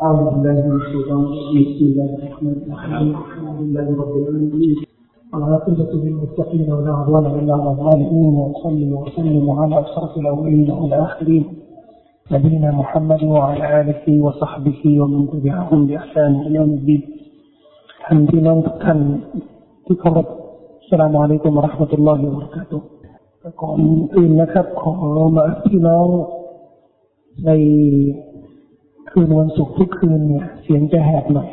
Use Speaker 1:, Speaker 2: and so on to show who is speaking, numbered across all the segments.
Speaker 1: أعوذ بالله من الشيطان الرجيم بسم الله الرحمن الرحيم الحمد لله رب العالمين والعاقبة للمتقين ولا عدوان إلا على الظالمين وأصلي وأسلم على أشرف الأولين والآخرين نبينا محمد وعلى آله وصحبه ومن تبعهم بإحسان إلى يوم الدين الحمد لله كان تكرر السلام عليكم ورحمة الله وبركاته ก่อนอื่นนะครับขอมาพี่น้องใน คืนวันศุกร์ทุกคืนเนี่ย เสียงจะแหบหน่อย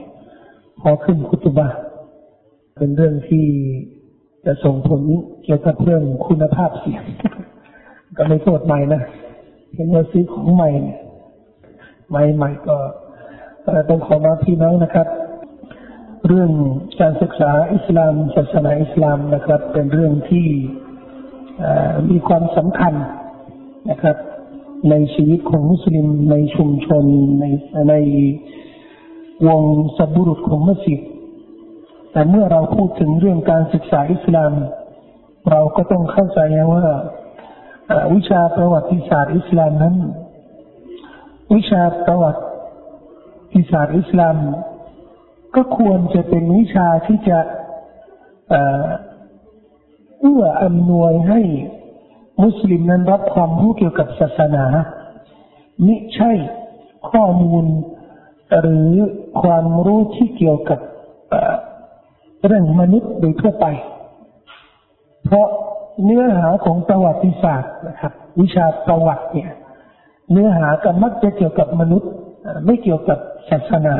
Speaker 1: พอขึ้นคุตบะเป็นเรื่องที่จะส่งผลเกี่ยวกับเรื่องคุณภาพเสียง ก็ไม่โทษใหม่นะเห็นว่าซื้อของใหม่เนี่ยใหม่ใหม่ก็ต้องขอมาพี่น้องนะครับ เรื่องการศึกษาอิสลามศาสนาอิสลามนะครับ เป็นเรื่องที่มีความสำคัญนะครับ ในชีวิตของมุสลิมในชุมชนในในวงสับบุรุษของมัสยิดแต่เมื่อเราพูดถึงเรื่องการศึกษาอิสลาม เราก็ต้องเข้าใจว่าวิชาประวัติศาสตร์อิสลามนั้น วิชาประวัติศาสตร์อิสลาม ก็ควรจะเป็นวิชาที่จะเอื้ออำนวยให้ มุสลิมนั้นรับความรู้เกี่ยวกับศาสนามิใช่ข้อมูล หรือความรู้ที่เกี่ยวกับเรื่องมนุษย์โดยทั่วไป เพราะเนื้อหาของประวัติศาสตร์นะครับ วิชาประวัติเนี่ย เนื้อหาก็มักจะเกี่ยวกับมนุษย์ ไม่เกี่ยวกับศาสนา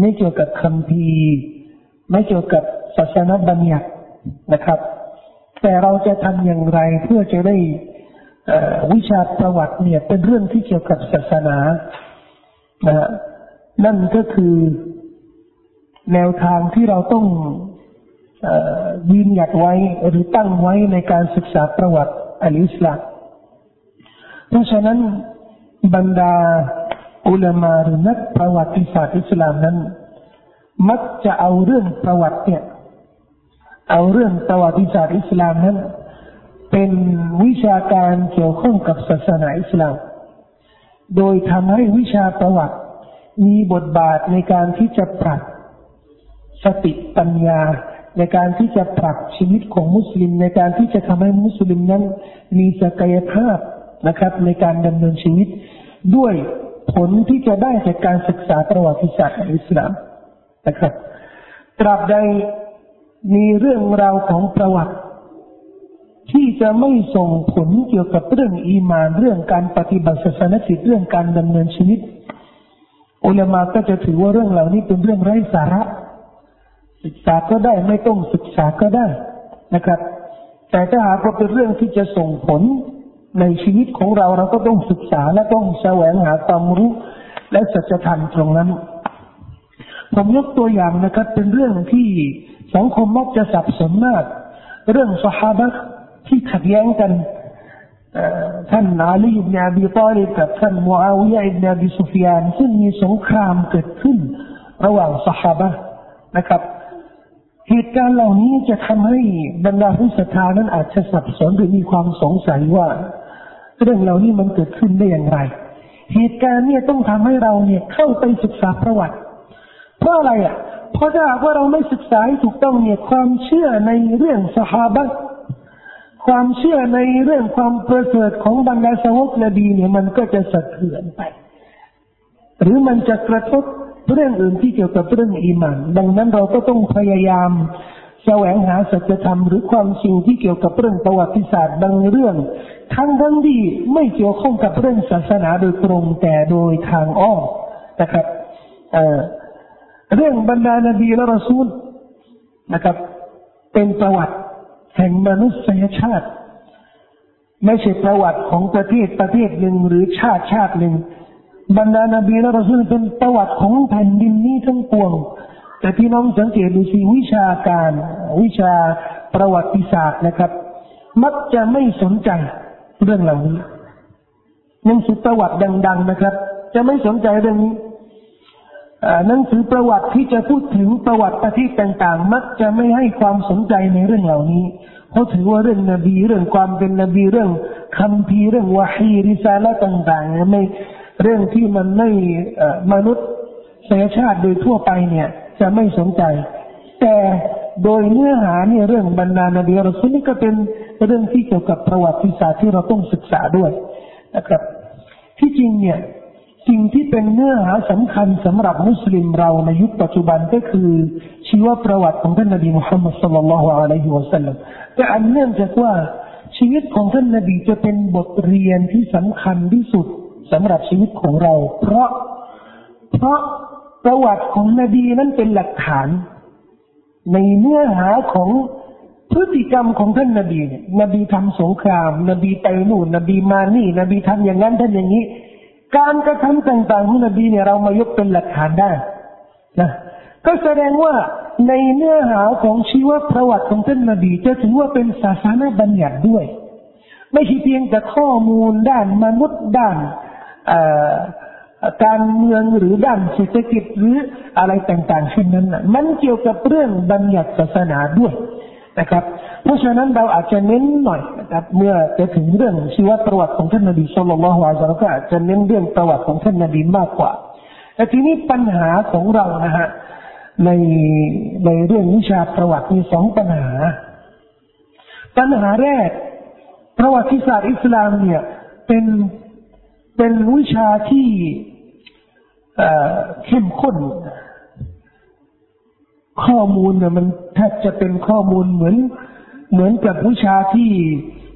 Speaker 1: ไม่เกี่ยวกับคำพีไม่เกี่ยวกับศาสนาบัญญัตินะครับ แต่เราจะทำอย่างไรเพื่อจะได้วิชาประวัติเนี่ยเป็นเรื่องที่เกี่ยวกับศาสนานะนั่นก็คือแนวทางที่เราต้องยืนหยัดไว้หรือตั้งไว้ในการศึกษาประวัติอัลอิสลามเพราะฉะนั้นบรรดาอุลามาหรือนักประวัติศาสตร์อิสลามนั้น มักจะเอาเรื่องประวัติเนี่ย เอาเรื่องประวัติศาสตร์อิสลามนั้น เป็นวิชาการเกี่ยวข้องกับศาสนาอิสลาม โดยทำให้วิชาประวัติ มีบทบาทในการที่จะปรับสติปัญญา ในการที่จะปรับชีวิตของมุสลิม ในการที่จะทำให้มุสลิมนั้น มีศักยภาพนะครับ ในการดำเนินชีวิต ด้วยผลที่จะได้จากการศึกษาประวัติศาสตร์อิสลามนะครับตราบใด มีเรื่องราวของประวัติ ที่จะไม่ส่งผลเกี่ยวกับเรื่องอีมาน เรื่องการปฏิบัติศาสนกิจเรื่องการดำเนินชีวิตอุลามาก็จะถือว่าเรื่องเหล่านี้เป็นเรื่องไร้สาระ ศึกษาก็ได้ไม่ต้องศึกษาก็ได้นะครับ แต่ถ้าหากว่าเป็นเรื่องที่จะส่งผลในชีวิตของเราเราก็ต้องศึกษาและต้องแสวงหาความรู้ และสัจธรรมตรงนั้น ผมยกตัวอย่างนะครับเป็นเรื่องที่ สังคมมักจะสับสนมาก เรื่องสหายที่ขัดแย้งกันท่านอาลีอิบนาบีตอลิบกับท่านมูอาวิยะอิบนาบีซุฟยานซึ่งมีสงครามเกิดขึ้น ระหว่างสหายนะครับ เหตุการณ์เหล่านี้จะทำให้บรรดาผู้ศรัทธานั้นอาจจะสับสนหรือมีความสงสัยว่าเรื่องเหล่านี้มันเกิดขึ้นได้อย่างไร เหตุการณ์เนี่ยต้องทำให้เราเนี่ยเข้าไปศึกษาประวัติ เพราะอะไรอะ เพราะถ้าว่าเราไม่ศึกษาให้ถูกต้องเนี่ยความเชื่อในเรื่องสหายความเชื่อในเรื่องความประเสริฐของบรรดาสาวกนบีเนี่ยมันก็จะสะเทือนไป หรือมันจะกระทบเรื่องอื่นที่เกี่ยวกับเรื่องอีมานดังนั้นเราก็ต้องพยายามแสวงหาสัจธรรมหรือความจริงที่เกี่ยวกับเรื่องประวัติศาสตร์บางเรื่อง ทั้งทั้งที่ไม่เกี่ยวข้องกับเรื่องศาสนาโดยตรงแต่โดยทางอ้อมนะครับ เอ่อ เรื่องบรรดานบีและรอซูลนะครับ เป็นประวัติแห่งมนุษยชาติ ไม่ใช่ประวัติของประเทศประเทศหนึ่งหรือชาติชาติหนึ่ง บรรดานบีและรอซูลเป็นประวัติของแผ่นดินนี้ทั้งปวง แต่พี่น้องสังเกตดูสิวิชาการวิชาประวัติศาสตร์นะครับ มักจะไม่สนใจเรื่องเหล่านี้หนังสือประวัติดัง ๆนะครับ จะไม่สนใจเรื่องนี้ หนังสือประวัติที่จะพูดถึงประวัติประเทศต่างๆ มักจะไม่ให้ความสนใจในเรื่องเหล่านี้ เพราะถือว่าเรื่องนบีเรื่องความเป็นนบีเรื่องคำพีเรื่องวาฮีริซาละต่างๆไม่เรื่องที่มันไม่มนุษย์สยชาติโดยทั่วไปเนี่ย จะไม่สนใจ แต่โดยเนื้อหาเนี่ยเรื่องบรรดานบีรอสุลนี่ก็เป็นเรื่องที่เกี่ยวกับประวัติศาสตร์ที่เราต้องศึกษาด้วยนะครับ ที่จริงเนี่ย สิ่งที่เป็นเนื้อหาสำคัญสำหรับมุสลิมเราในยุคปัจจุบันก็คือชีวประวัติของท่านนบีมุฮัมมัดสุลลัลลอฮุอะลัยฮิวะสัลลัมแต่อันเนื่องจากว่าชีวิตของท่านนบีจะเป็นบทเรียนที่สำคัญที่สุดสำหรับชีวิตของเรา เพราะเพราะประวัติของนบีนั้นเป็นหลักฐาน ในเนื้อหาของพฤติกรรมของท่านนบีนบีทำสงคราม นบีไปนู่นนบีมานี่ นบีทำอย่างนั้นท่านอย่างนี้ การกระทำต่างๆของนบีเนี่ยเรามายกเป็นหลักฐานได้นะก็แสดงว่าในเนื้อหาของชีวประวัติของท่านนบีจะถือว่าเป็นศาสนาบัญญัติด้วย ไม่ใช่เพียงแต่ข้อมูลด้านมนุษย์ด้านการเมืองหรือด้านเศรษฐกิจหรืออะไรต่างๆเช่นนั้นมันเกี่ยวกับเรื่องบัญญัติศาสนาด้วย นะครับ เพราะฉะนั้นเราอาจจะเน้นหน่อยนะครับ เมื่อจะถึงเรื่องชีวประวัติของท่านนบีสุลต่านละฮ์วาซาก็อาจจะเน้นเรื่องประวัติของท่านนบีมากกว่า แต่ทีนี้ปัญหาของเรานะฮะในในเรื่องวิชาประวัติมีสองปัญหา ปัญหาแรก ประวัติศาสตร์อิสลามเนี่ยเป็นเป็นวิชาที่เข้มข้น ข้อมูลเนี่ยมันแทบจะเป็นข้อมูลเหมือน เหมือนกับวิชาที่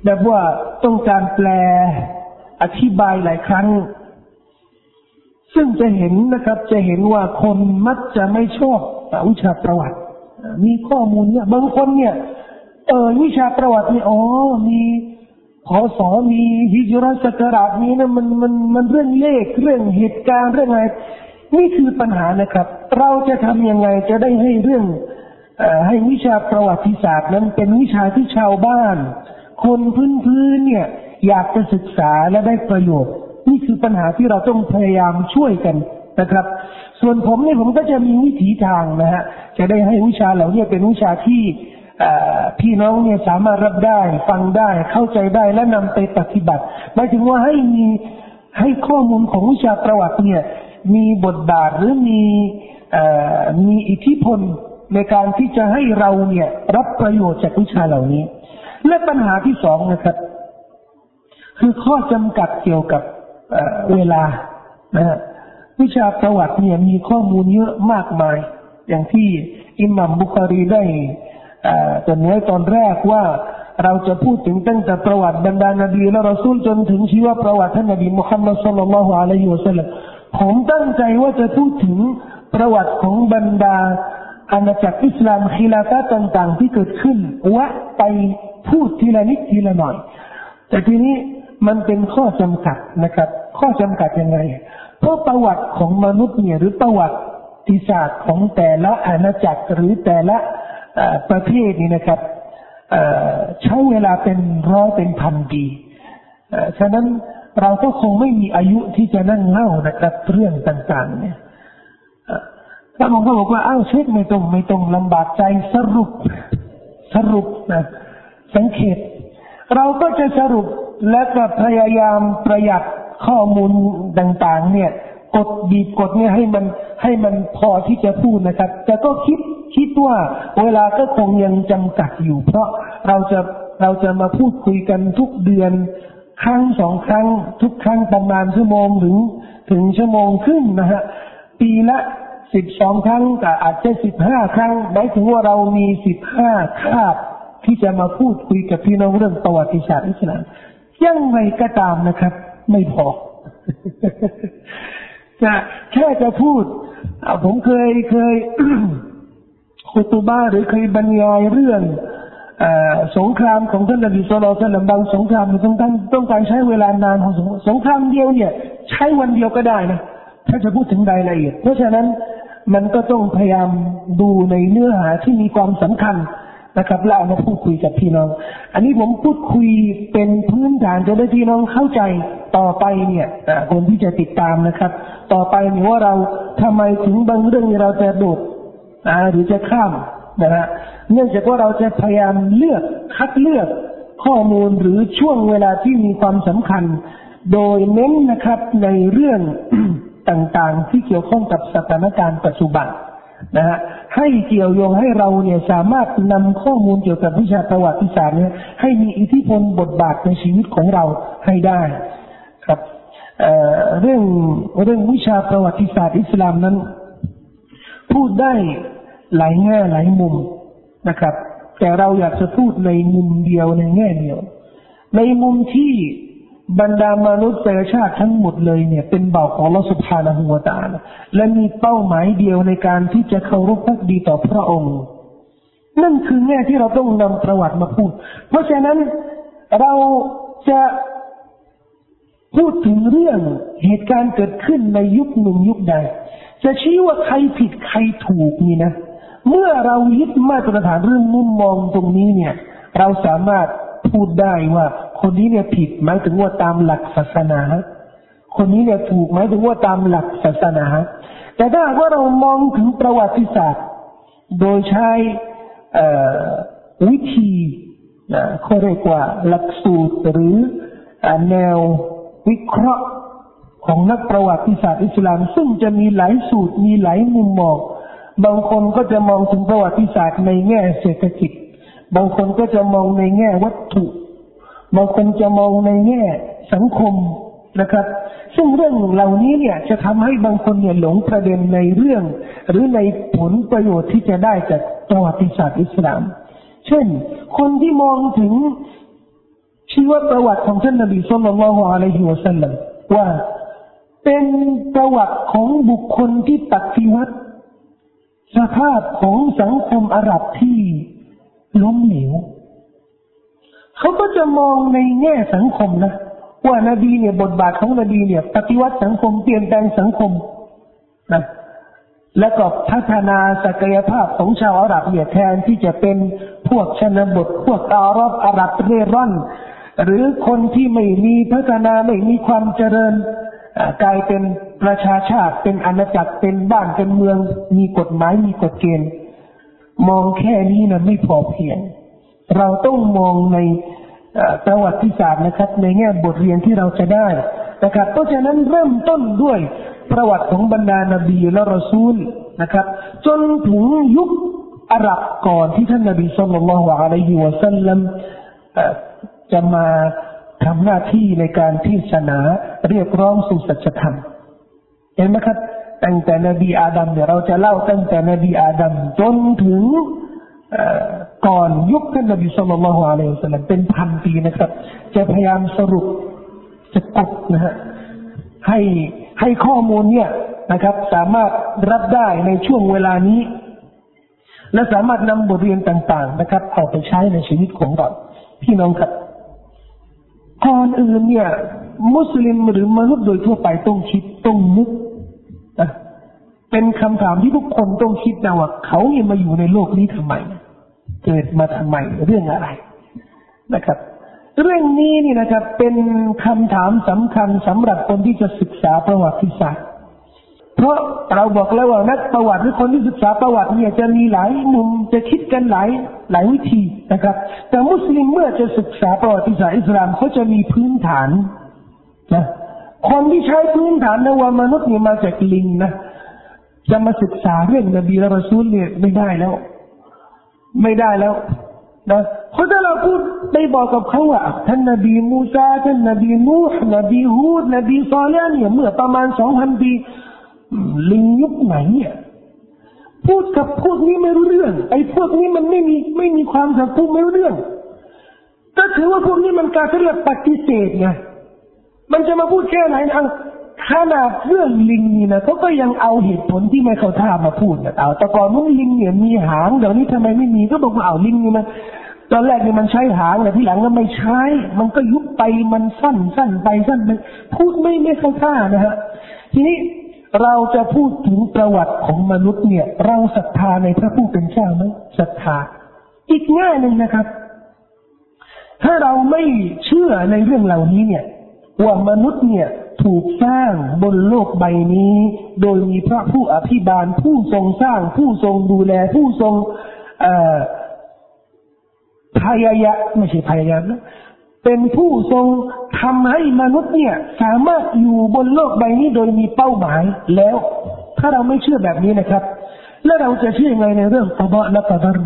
Speaker 1: แบบว่าต้องการแปลอธิบายหลายครั้ง ซึ่งจะเห็นนะครับ จะเห็นว่าคนมักจะไม่ชอบวิชาประวัติ มีข้อมูลเนี่ย บางคนเนี่ย เออวิชาประวัตินี่อ๋อมีพอสอมีฮิจรัสกราบนี้นะมันมันมันเรื่องเลขเรื่องเหตุการณ์เรื่องอะไร นี่คือปัญหานะครับ เราจะทำยังไงจะได้ให้เรื่องอให้วิชาประวัติศาสตร์นั้นเป็นวิชาที่ชาวบ้าน คนพื้นพื้นเนี่ย อยากจะศึกษาและได้ประโยชน์ นี่คือปัญหาที่เราต้องพยายามช่วยกันนะครับ ส่วนผมเนี่ยผมก็จะมีวิถีทางนะฮะจะได้ให้วิชาเหล่านี้เป็นวิชาที่พี่น้องเนี่ยสามารถรับได้ฟังได้เข้าใจได้และนำไปปฏิบัติหมายถึงว่าให้มีให้ข้อมูลของวิชาประวัติเนี่ย มีบทบาทหรือมีมีอิทธิพลในการที่จะให้เราเนี่ย รับประโยชน์จากวิชาเหล่านี้ และปัญหาที่สองนะครับ คือข้อจำกัดเกี่ยวกับเวลานะวิชาประวัติเนี่ยมีข้อมูลเยอะมากมาย อย่างที่อิหมัมบุคารีได้จนไว้ตอนแรกว่าเราจะพูดถึงตั้งแต่ประวัติบรรดานบีและรอซูลจนถึงชีวประวัติท่านนบีมุฮัมมัดสุลลัลลอฮุอะลัยฮิวะสัลลัม ผมตั้งใจว่าจะพูดถึงประวัติของบรรดาอาณาจักรอิสลามคิลาฟะต่างๆ ที่เกิดขึ้นวะไปพูดทีละนิดทีละหน่อย แต่ทีนี้มันเป็นข้อจำกัดนะครับ ข้อจำกัดยังไง เพราะประวัติของมนุษย์เนี่ยหรือประวัติศาสตร์ของแต่ละอาณาจักรหรือแต่ละประเทศนี้นะครับใช้เวลาเป็นร้อยเป็นพันปีฉะนั้น เราก็คงไม่มีอายุที่จะนั่งเล่านะครับเรื่องต่าง ๆ เนี่ยถ้าบางคนบอกว่าอ้าวเช็คไม่ตรงไม่ตรงลำบากใจสรุป สรุปนะสังเกตเราก็จะสรุปและก็พยายามประหยัดข้อมูลต่าง ๆ เนี่ย กดบีบกดเนี่ยให้มันให้มันพอที่จะพูดนะครับ แต่ก็คิดคิดว่าเวลาก็คงยังจำกัดอยู่ เพราะเราจะเราจะมาพูดคุยกันทุกเดือน ครั้งสองครั้ง ทุกครั้งประมาณชั่วโมงถึงถึงชั่วโมงครึ่งนะฮะปีละสิบสองครั้งแต่อาจจะสิบห้าครั้งหมายถึงว่าเรามีสิบห้าคาบที่จะมาพูดคุยกับพี่น้องเรื่องประวัติศาสตร์อิสลามยังไงก็ตามนะครับ ไม่พอ จะแค่จะพูดผมเคยเคยคุตุบ้าหรือเคยบรรยายเรื่อง สงครามของท่านนบีสุลต่านบางสงครามต้องการต้องการใช้เวลานานของสงครามเดียวเนี่ย ใช้วันเดียวก็ได้นะถ้าจะพูดถึงรายละเอียดเพราะฉะนั้นมันก็ต้องพยายามดูในเนื้อหาที่มีความสำคัญนะครับแล้วเอามาพูดคุยกับพี่น้อง อันนี้ผมพูดคุยเป็นพื้นฐานจะได้พี่น้องเข้าใจต่อไปเนี่ยคนที่จะติดตามนะครับ ต่อไปเนี่ยว่าเราทำไมถึงบางเรื่องเราจะโดดหรือจะข้าม นะฮะเนื่องจากว่าเราจะพยายามเลือกคัดเลือกข้อมูลหรือช่วงเวลาที่มีความสำคัญ โดยเน้นนะครับในเรื่องต่างๆ ที่เกี่ยวข้องกับสถานการณ์ปัจจุบันนะฮะให้เกี่ยวโยงให้เราเนี่ยสามารถนำข้อมูลเกี่ยวกับวิชาประวัติศาสตร์เนี่ยให้มีอิทธิพลบทบาทในชีวิตของเราให้ได้ครับเเรื่องเรื่องวิชาประวัติศาสตร์อิสลามนั้น พูดได้ หลายแง่หลายมุมนะครับ แต่เราอยากจะพูดในมุมเดียวในแง่เดียว ในมุมที่บรรดามนุษยชาติทั้งหมดเลยเนี่ย เป็นเบาของลอสุภาณหัวตาและมีเป้าหมายเดียวในการที่จะเคารพพักดีต่อพระองค์ นั่นคือแง่ที่เราต้องนำประวัติมาพูด เพราะฉะนั้นเราจะพูดถึงเรื่องเหตุการณ์เกิดขึ้นในยุคหนึ่งยุคใด จะชี้ว่าใครผิดใครถูกนี่นะ เมื่อเรายึดมาตรฐานเรื่องมุมมองตรงนี้เนี่ย เราสามารถพูดได้ว่า คนนี้เนี่ยผิดหมายถึงว่าตามหลักศาสนา คนนี้เนี่ยถูกหมายถึงว่าตามหลักศาสนา แต่ถ้าว่าเรามองถึงประวัติศาสตร์ โดยใช้วิธีเขาเรียกว่าหลักสูตรหรือแนววิเคราะห์ของนักประวัติศาสตร์อิสลาม ซึ่งจะมีหลายสูตรมีหลายมุมมอง บางคนก็จะมองถึงประวัติศาสตร์ในแง่เศรษฐกิจ บางคนก็จะมองในแง่วัตถุ บางคนจะมองในแง่สังคมนะครับ ซึ่งเรื่องเหล่านี้เนี่ยจะทำให้บางคนเนี่ยหลงประเด็นในเรื่อง หรือในผลประโยชน์ที่จะได้จากประวัติศาสตร์อิสลาม เช่น คนที่มองถึงชีวประวัติของท่านนบีสุลต่านละฮ์อะลัยฮิวะสัลลัมว่าเป็นประวัติของบุคคลที่ปฏิวัติ สภาพของสังคมอาหรับที่ล้มเหลวเขาก็จะมองในแง่สังคมนะว่านาบีเนี่ยบทบาทของนบีเนี่ย ปฏิวัติสังคมเปลี่ยนแปลงสังคมนะแล้วก็พัฒนาศักยภาพของชาวอาหรับเนี่ยแทนที่จะเป็นพวกชนบทพวกอาหรับอาหรับเร่ร่อน หรือคนที่ไม่มีพัฒนาไม่มีความเจริญ กลายเป็นประชาชาติเป็นอาณาจักรเป็นบ้านเป็นเมือง มีกฎหมายมีกฎเกณฑ์ มองแค่นี้นะไม่พอเพียง เราต้องมองในประวัติศาสตร์นะครับ ในแง่บทเรียนที่เราจะได้นะครับ เพราะฉะนั้นเริ่มต้นด้วยประวัติของบรรดานาบีและรอซูลนะครับ จนถึงยุคอาหรับก่อนที่ท่านนาบีสุลต่านละฮ์อะลัยฮิวะสัลลัมจะมา ทำหน้าที่ในการที่ศนาเรียกร้องสู่สัจธรรม เห็นไหมครับ ตั้งแต่นบีอาดัมเนี่ยเราจะเล่าตั้งแต่นบีอาดัมจนถึงก่อนยุคท่านนบีสุลต่านละฮ์อะลัยฮิสลามเป็นพันปีนะครับ จะพยายามสรุปจะกดนะฮะให้ให้ข้อมูลเนี่ยนะครับ สามารถรับได้ในช่วงเวลานี้ และสามารถนำบทเรียนต่าง ๆ นะครับเอาไปใช้ในชีวิตของเราพี่น้องครับ ก่อนอื่นเนี่ย มุสลิมหรือมนุษย์โดยทั่วไปต้องคิดต้องนึกเป็นคำถามที่ทุกคนต้องคิดนะว่าเขาเนี่ยมาอยู่ในโลกนี้ทำไม เกิดมาทำไมเรื่องอะไรนะครับ เรื่องนี้นี่นะครับ เป็นคำถามสำคัญสำหรับคนที่จะศึกษาประวัติศาสตร์ เพราะเราบอกแล้วว่านักประวัติหรือคนที่ศึกษาประวัติเนี่ยจะมีหลายมุมจะคิดกันหลายหลายวิธีนะครับ แต่มุสลิมเมื่อจะศึกษาประวัติศาสตร์อิสลามเขาจะมีพื้นฐานนะคนที่ใช้พื้นฐานในว่ามนุษย์เนี่ยมาจากลิงนะจะมาศึกษาเรื่องนบีละรอซูลเนี่ยไม่ได้แล้ว ไม่ได้แล้วนะเพราะถ้าเราพูดไปบอกกับเขาว่าท่านนบีมูซาท่านนบีนูห์นบีฮูดนบีซอลเนี่ยเมื่อประมาณสองพันปี ลิงยุคไหนเนี่ยพูดกับพวกนี้ไม่รู้เรื่อง ไอ้พวกนี้มันไม่มีไม่มีความสัมพันธ์ไม่รู้เรื่อง ก็ถือว่าพวกนี้มันการเรียกปฏิเสธไงมันจะมาพูดแค่ไหนนะขนาดเรื่องลิงนี่นะเขาก็ยังเอาเหตุผลที่ไม่เข้าท่ามาพูดนะเอาแต่ก่อนนู้นลิงเนี่ยมีหางเดี๋ยวนี้ทำไมไม่มีก็บอกว่าเอาลิงนี่มันตอนแรกเนี่ยมันใช้หางแต่ที่หลังก็ไม่ใช้ มันก็ยุบไปมันสั้นสั้นไปสั้นไปพูดไม่ไม่เข้าท่านะฮะทีนี้ เราจะพูดถึงประวัติของมนุษย์เนี่ย เราศรัทธาในพระผู้เป็นเจ้าไหมศรัทธา อีกง่ายหนึ่งนะครับ ถ้าเราไม่เชื่อในเรื่องเหล่านี้เนี่ย ว่ามนุษย์เนี่ยถูกสร้างบนโลกใบนี้ โดยมีพระผู้อภิบาล ผู้ทรงสร้าง ผู้ทรงดูแล ผู้ทรงพยายะไม่ใช่พยายามนะ เป็นผู้ทรงทำให้มนุษย์เนี่ย สามารถอยู่บนโลกใบนี้โดยมีเป้าหมายแล้ว ถ้าเราไม่เชื่อแบบนี้นะครับ แล้วเราจะเชื่อไงในเรื่องตบะและกดร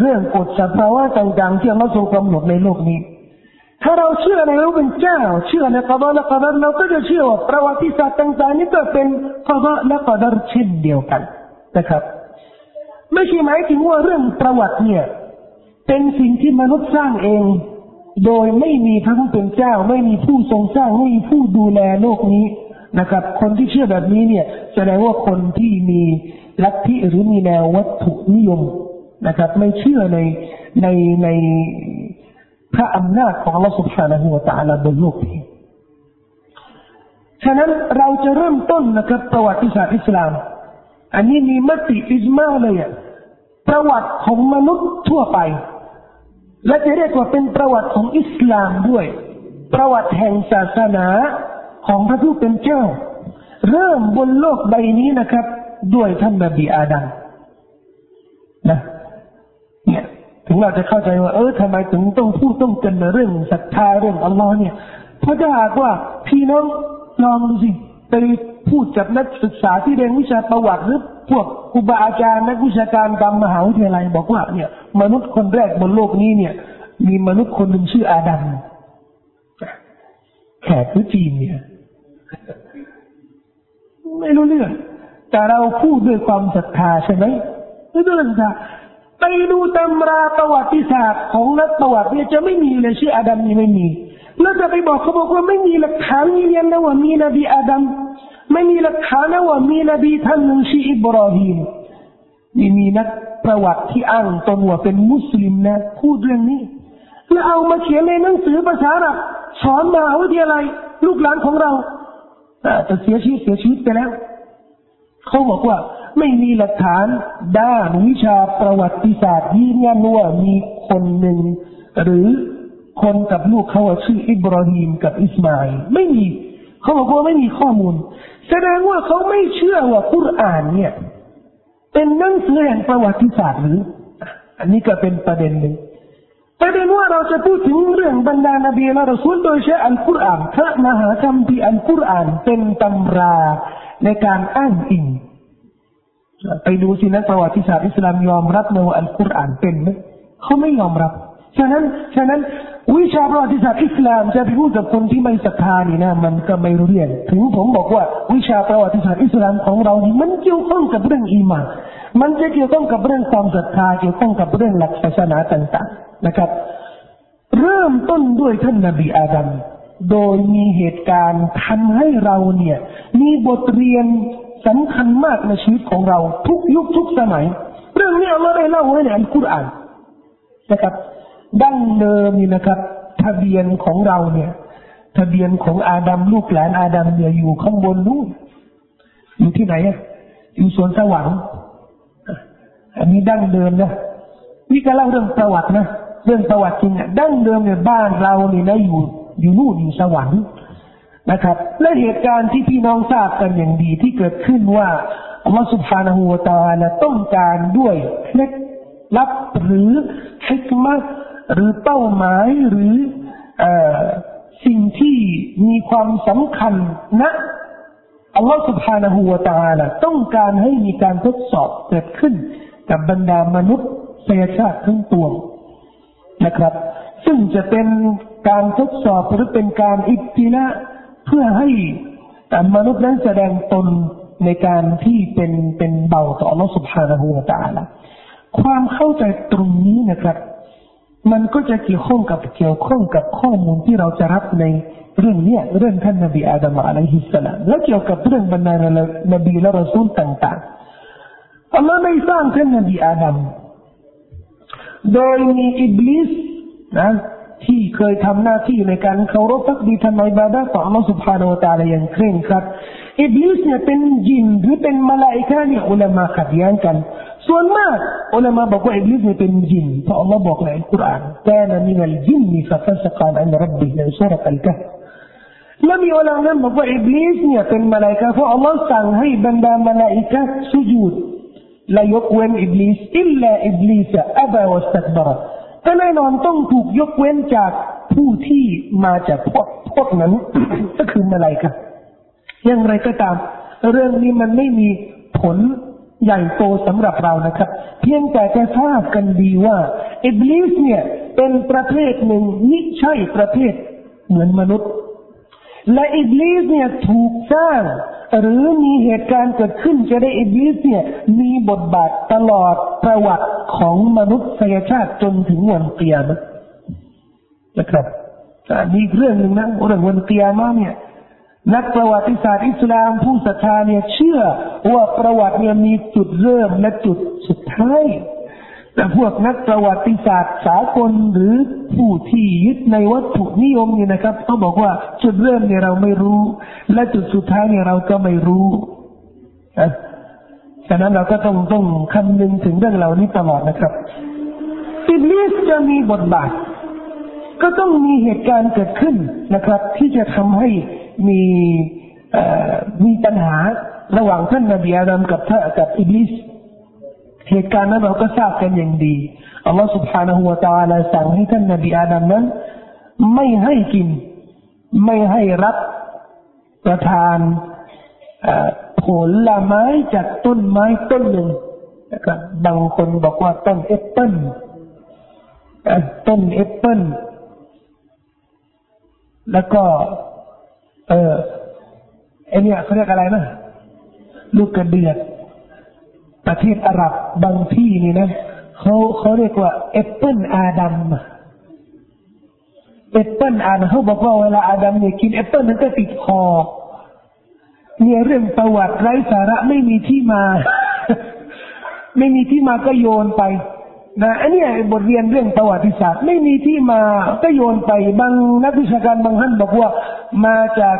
Speaker 1: เรื่องกฎสภาวะต่างๆที่เราทรงกำหนดในโลกนี้ ถ้าเราเชื่อในพระเป็นเจ้า เชื่อในกบะและกดรเราก็จะเชื่อว่าประวัติศาสตร์ต่างๆนี้ก็เป็นกบะและกดรเช่นเดียวกันนะครับ ไม่ใช่หมายถึงว่าเรื่องประวัติเนี่ย เป็นสิ่งที่มนุษย์สร้างเอง โดยไม่มีพระผู้เป็นเจ้า ไม่มีผู้ทรงสร้างไม่มีผู้ดูแลโลกนี้นะครับ คนที่เชื่อแบบนี้เนี่ยแสดงว่าคนที่มีลัทธิหรือมีแนววัตถุนิยมนะครับ ไม่เชื่อในในในพระอำนาจของเระสุภาณหัวตาลาบนโลกนี้ฉะนั้นเราจะเริ่มต้นนะครับประวัติศาสตร์อิสลาม อันนี้มีมติอิสมาเลยประวัติของมนุษย์ทั่วไป และจะเรียกว่าเป็นประวัติของอิสลามด้วย ประวัติแห่งศาสนาของพระผู้เป็นเจ้า เริ่มบนโลกใบนี้นะครับ ด้วยท่านนบีอาดัมนะเนี่ยถึงเราจะเข้าใจว่าเออทำไมถึงต้องพูดต้องกันเรื่องศรัทธาเรื่องอัลลอฮ์เนี่ย เพราะถ้าหากว่าพี่น้องลองดูสิไปพูดกับนักศึกษาที่เรียนวิชาประวัติหรือพวกครูบาอาจารย์นักวิชาการตามมหาวิทยาลัยบอกว่าเนี่ย มนุษย์คนแรกบนโลกนี้เนี่ย มีมนุษย์คนหนึ่งชื่ออาดัมแขกหรือจีนเนี่ย ไม่รู้เรื่อง แต่เราพูดด้วยความศรัทธาใช่ไหมไม่ด้วยศรัทธาไปดูตำราประวัติศาสตร์ของนักประวัติเนี่ยจะไม่มีเลยชื่ออาดัมนี่ไม่มี แล้วจะไปบอกเขาบอกว่าไม่มีหลักฐานยืนยันนะว่ามีนบีอาดัมไม่มีหลักฐานนะว่ามีนบีท่านหนึ่งชื่ออิบราฮิม นี่มีนักประวัติที่อ้างตนว่าเป็นมุสลิมนะ พูดเรื่องนี้ แล้วเอามาเขียนในหนังสือภาษาอับสอนมาวิทยาลัยลูกหลานของเราแต่เสียชีวิตเสียชีวิตไปแล้ว เขาบอกว่าไม่มีหลักฐานด้านวิชาประวัติศาสตร์ยืนยันว่ามีคนหนึ่ง หรือคนกับลูกเขาชื่ออิบราฮิมกับอิสมาอิลไม่มี เขาบอกว่าไม่มีข้อมูล แสดงว่าเขาไม่เชื่อว่าคุรานเนี่ย เป็นหนังสือแห่งประวัติศาสตร์หรือ อันนี้ก็เป็นประเด็นหนึ่งประเด็นว่าเราจะพูดถึงเรื่องบรรดานบีและรอซูลโดยใช้อัลกุรอานพระมหาคัมภีร์อัลกุรอานเป็นตำราในการอ้างอิงไปดูสินะประวัติศาสตร์อิสลามยอมรับในว่าอัลกุรอานเป็นไหมเขาไม่ยอมรับ ฉะนั้น ฉะนั้น วิชาประวัติศาสตร์อิสลามจะไปพูดกับคนที่ไม่ศรัทธานี่นะมันก็ไม่รู้เรื่องถึงผมบอกว่าวิชาประวัติศาสตร์อิสลามของเรานี่มันเกี่ยวข้องกับเรื่องอีมานมันจะเกี่ยวข้องกับเรื่องความศรัทธาเกี่ยวข้องกับเรื่องหลักศาสนาต่าง ๆ นะครับ เริ่มต้นด้วยท่านนบีอาดัมโดยมีเหตุการณ์ทำให้เราเนี่ย มีบทเรียนสำคัญมากในชีวิตของเรา ทุกยุคทุกสมัย เรื่องนี้เราได้เล่าไว้ในอัลกุรอานนะครับ ดั้งเดิมนี่นะครับ ทะเบียนของเราเนี่ย ทะเบียนของอาดัมลูกหลานอาดัมเนี่ยอยู่ข้างบนนู่นอยู่ที่ไหนอะอยู่สวนสวรรค์อันนี้ดั้งเดิมนะนี่ก็เล่าเรื่องประวัตินะเรื่องประวัติจริงอะดั้งเดิมเนี่ยบ้านเราเนี่ยนะอยู่อยู่นู่นอยู่สวรรค์นะครับ และเหตุการณ์ที่พี่น้องทราบกันอย่างดีที่เกิดขึ้นว่าอัลลอฮฺสุบฮานาหูวตาละต้องการด้วยเคล็ดลับหรือฮิกมะ หรือเป้าหมายหรืออสิ่งที่มีความสำคัญนะอัลลอฮฺสุบภาะหัวตาล่ะต้องการให้มีการทดสอบเกิดขึ้น กับบรรดามนุษย์เสยชาติทั้งตัวนะครับ ซึ่งจะเป็นการทดสอบหรือเป็นการอิจติละเพื่อให้มนุษย์นั้นแสดงตนในการที่เป็นเป็นเบาต่ออัลลอฮฺสุบฮานะฮูวตาละความเข้าใจตรงนี้นะครับ มันก็จะเกี่ยวข้องกับเกี่ยวข้องกับข้อมูลที่เราจะรับในเรื่องเนี้ยเรื่องท่านนบีอาดัมอะลัยฮิสสลามและเกี่ยวกับเรื่องบรรดาละนบีและรอซูลต่างๆอัลลอฮ์ไม่สร้างท่านนบีอาดัมโดยมีอิบลิสนะที่เคยทำหน้าที่ในการเคารพพักดีทำไมบาดาต่ออัลลอฮ์สุบฮานาอัตาลาอย่างเคร่งครัดอิบลิสเนี่ยเป็นยินหรือเป็นมาลาอิกะเนี่ยอุลามะขัดแย้งกัน ส่วนมากอุลามะบอกว่าอิบลิสเนี่ยเป็นยินเพราะอัลลอฮ์บอกในอัลกุรอานกานะมินัลจินฟะฟัสกานอันรับบิในสุรอัลกะแล้วมีอุลามะบอกว่าอิบลิสเนี่ยเป็นมาลาอิกะเพราะอัลลอฮ์สั่งให้บรรดามาลาอิกะสุญูดและยกเว้นอิบลิสإلا إبليس أبى واستكبر ก็แน่นอนต้องถูกยกเว้นจากผู้ที่มาจากพวกพวกนั้นก็คือมาลาอิกะอย่างไรก็ตาม เรื่องนี้มันไม่มีผล ใหญ่โตสำหรับเรานะครับ เพียงแต่จะทราบกันดีว่าอิบลิสเนี่ยเป็นประเภทหนึ่งไม่ใช่ประเภทเหมือนมนุษย์ และอิบลิสเนี่ยถูกสร้าง หรือมีเหตุการณ์เกิดขึ้นจะได้อิบลิสเนี่ยมีบทบาทตลอดประวัติของมนุษยชาติจนถึงวันกิยามะฮ์นะครับมีเรื่องหนึ่งนะเรื่องวันเกียรติเนี่ย นักประวัติศาสตร์อิสลามผู้ศรัทธาเนี่ยเชื่อว่าประวัติเนี่ยมีจุดเริ่มและจุดสุดท้าย แต่พวกนักประวัติศาสตร์สากลหรือผู้ที่ยึดในวัตถุนิยมเนี่ยนะครับเขาบอกว่าจุดเริ่มเนี่ยเราไม่รู้ และจุดสุดท้ายเนี่ยเราก็ไม่รู้ฉะนั้นเราก็ต้องต้องคำนึงถึงเรื่องเหล่านี้ตลอดนะครับอิบลิสจะมีบทบาท ก็ต้องมีเหตุการณ์เกิดขึ้นนะครับ ที่จะทำให้ มีมีปัญหาระหว่างท่านนบีอาดัมกับท่ากับอิบลิสเหตุการณ์นั้นเราก็ทราบกันอย่างดีอัลลอฮฺ سبحانه และ تعالى สั่งให้ท่านนบีอาดัมนั้น ไม่ให้กิน ไม่ให้รับประทานผลไม้จากต้นไม้ต้นหนึ่งนะครับบางคนบอกว่าต้นแอปเปิ้ลต้นแอปเปิ้ลแล้วก็ เออไอเนี่ยเขาเรียกอะไรนะลูกกระเดือดประเทศอาหรับบางที่นี่นะเขาเขาเรียกว่าแอปเปิลอาดัมแอปเปิลอาดัมเขาบอกว่าเวลาอาดัมเนี่ยกินแอปเปิลนั้นก็ติดคอเนี่ยเรื่องประวัติไร้สาระไม่มีที่มา ไม่มีที่มาก็โยนไป นะอันนี้บทเรียนเรื่องประวัติศาสตร์ ไม่มีที่มาก็โยนไปบางนักวิชาการบางท่านบอกว่ามาจาก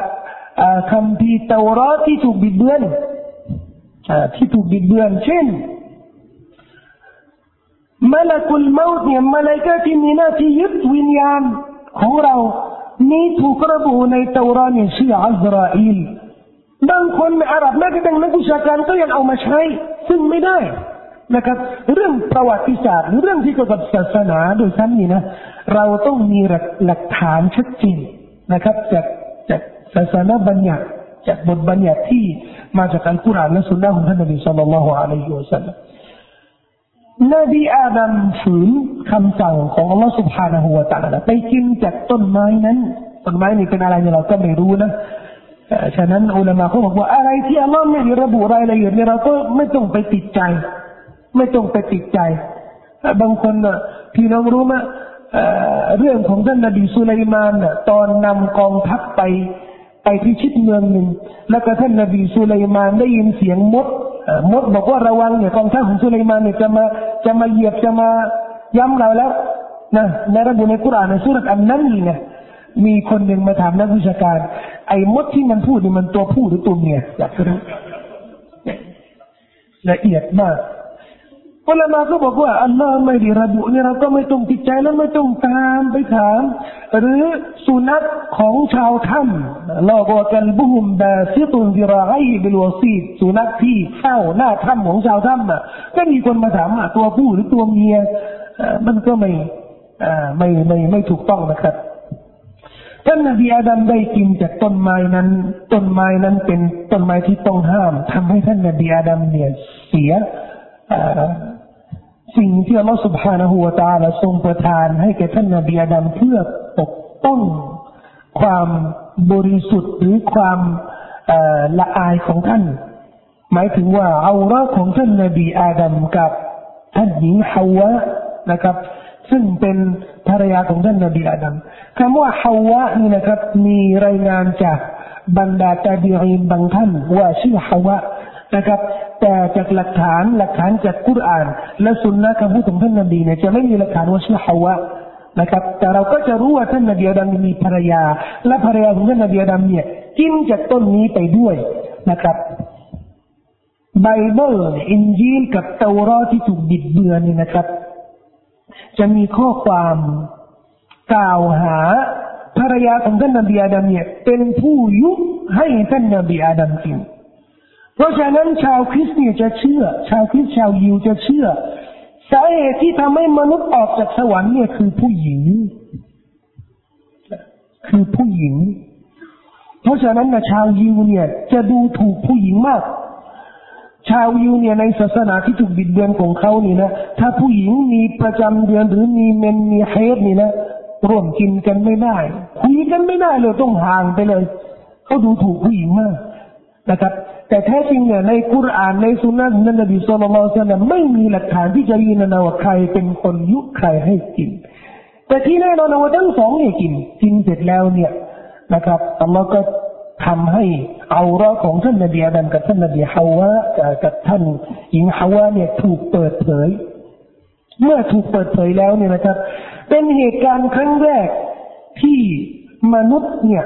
Speaker 1: คำพีเตารอที่ถูกบิดเบือนที่ถูกบิดเบือน เช่นมาลากุลเมาต์เนี่ยมาลายกาที่มีหน้าที่ยึดวิญญาณของเรานี่ถูกระบุในเตารอเนี่ยชื่ออัลราอิลบางคนในอาหรับแม้กระทั่งนักวิชาการก็ยังเอามาใช้ ซึ่งไม่ได้ นะครับ เรื่องประวัติศาสตร์เรื่องที่เกี่ยวกับศาสนาโดยทั้งนี้นะ เราต้องมีหลักฐานชัดเจนนะครับ จากจากศาสนาบัญญัติจากบทบัญญัติที่มาจากอัลกุรอานและสุนนะของท่านนบีสุลต่านละฮ์อะลัยฮิวะสัลลัมนบีอาดัมฝืนคำสั่งของอัลลอฮ์สุบฮานะหูวาตาลไปกินจากต้นไม้นั้นต้นไม้นี่เป็นอะไรเนี่ยเราก็ไม่รู้นะฉะนั้นอุลามะเขาบอกว่าอะไรที่อัลลอฮ์ไม่ได้ระบุรายละเอียดเนี่ยเราก็ไม่ต้องไปติดใจ ไม่ต้องไปติดใจ บางคนพี่น้องรู้ไหมเรื่องของท่านนบีสุลัยมานตอนนำกองทัพไปไปพิชิตเมืองหนึ่ง แล้วก็ท่านนบีสุลัยมานได้ยินเสียงมดมดบอกว่าระวังเนี่ยกองทัพของสุลัยมานเนี่ยจะมาจะมาเหยียบจะมาย้ำเราแล้วนะในระบุในกุรานในสุรษอันนั้นนี่ไงมีคนหนึ่งมาถามนักวิชาการ ไอ้มดที่มันพูดนี่มันตัวผู้หรือตัวเมียอยากรู้ละเอียดมาก อุลามาก็บอกว่าอัลลอฮ์ไม่ได้ระบุเนี่ยเราก็ไม่ต้องติดใจแล้วไม่ต้องตามไปถาม หรือสุนัขของชาวถ้ำเราก็กันบุมบาซิตุนดิราไอเบลวซีดสุนัขที่เข้าหน้าถ้ำของชาวถ้ำอะ ก็มีคนมาถามอะตัวผู้หรือตัวเมียมันก็ไม่ไม่ไม่ไม่ถูกต้องนะครับท่านนบีอาดัมได้กินจากต้นไม้นั้น ต้นไม้นั้นเป็นต้นไม้ที่ต้องห้ามทำให้ท่านนบีอาดัมเนี่ยเสีย สิ่งที่อัลลอฮฺสุบฮานะฮูวาตาละทรงประทานให้แก่ท่านนบีอาดัมเพื่อปกป้องความบริสุทธิ์หรือความละอายของท่าน หมายถึงว่าเอาระของท่านนบีอาดัมกับท่านหญิงฮาวะนะครับ ซึ่งเป็นภรรยาของท่านนบีอาดัมคำว่าฮาวะนี่นะครับ มีรายงานจากบรรดาตาบีอินบางท่านว่าชื่อฮาวะ นะครับ แต่จากหลักฐานหลักฐานจากกุรอาน และสุนนะคำพูดของท่านนบีเนี่ยจะไม่มีหลักฐานว่าชื่อฮาวะนะครับ แต่เราก็จะรู้ว่าท่านนบีอาดัมมีภรรยา และภรรยาของท่านนบีอาดัมเนี่ยกินจากต้นนี้ไปด้วยนะครับไบเบิลอินจีลกับเตารอที่ถูกบิดเบือนนี่นะครับ จะมีข้อความกล่าวหาภรรยาของท่านนบีอาดัมเนี่ยเป็นผู้ยุให้ท่านนบีอาดัมกิน เพราะฉะนั้นชาวคริสต์เนี่ยจะเชื่อ ชาวคริสต์ชาวยิวจะเชื่อ สาเหตุที่ทำให้มนุษย์ออกจากสวรรค์เนี่ยคือผู้หญิง คือผู้หญิง เพราะฉะนั้นนะชาวยิวเนี่ย จะดูถูกผู้หญิงมาก ชาวยิวเนี่ยในศาสนาที่ถูกบิดเบือนของเขานี่นะถ้าผู้หญิงมีประจำเดือนหรือมีเมนมีเฮดนี่นะร่วมกินกันไม่ได้คุยกันไม่ได้เลยต้องห่างไปเลย เขาดูถูกผู้หญิงมากนะครับ แต่แท้จริงเนี่ยในกุรอานในสุนนะนันนบีสุลต่านไม่มีหลักฐานที่จะยืนยันว่าใครเป็นคนยุใครให้กิน แต่ที่แน่นอนว่าทั้งสองเนี่ยกินกินเสร็จแล้วเนี่ยนะครับอัลลอฮ์ก็ทำให้เอารอของท่านนบีอาดัมกับท่านนบีฮาวะกับท่านหญิงฮาวะเนี่ยถูกเปิดเผย เมื่อถูกเปิดเผยแล้วเนี่ยนะครับ เป็นเหตุการณ์ครั้งแรกที่มนุษย์เนี่ย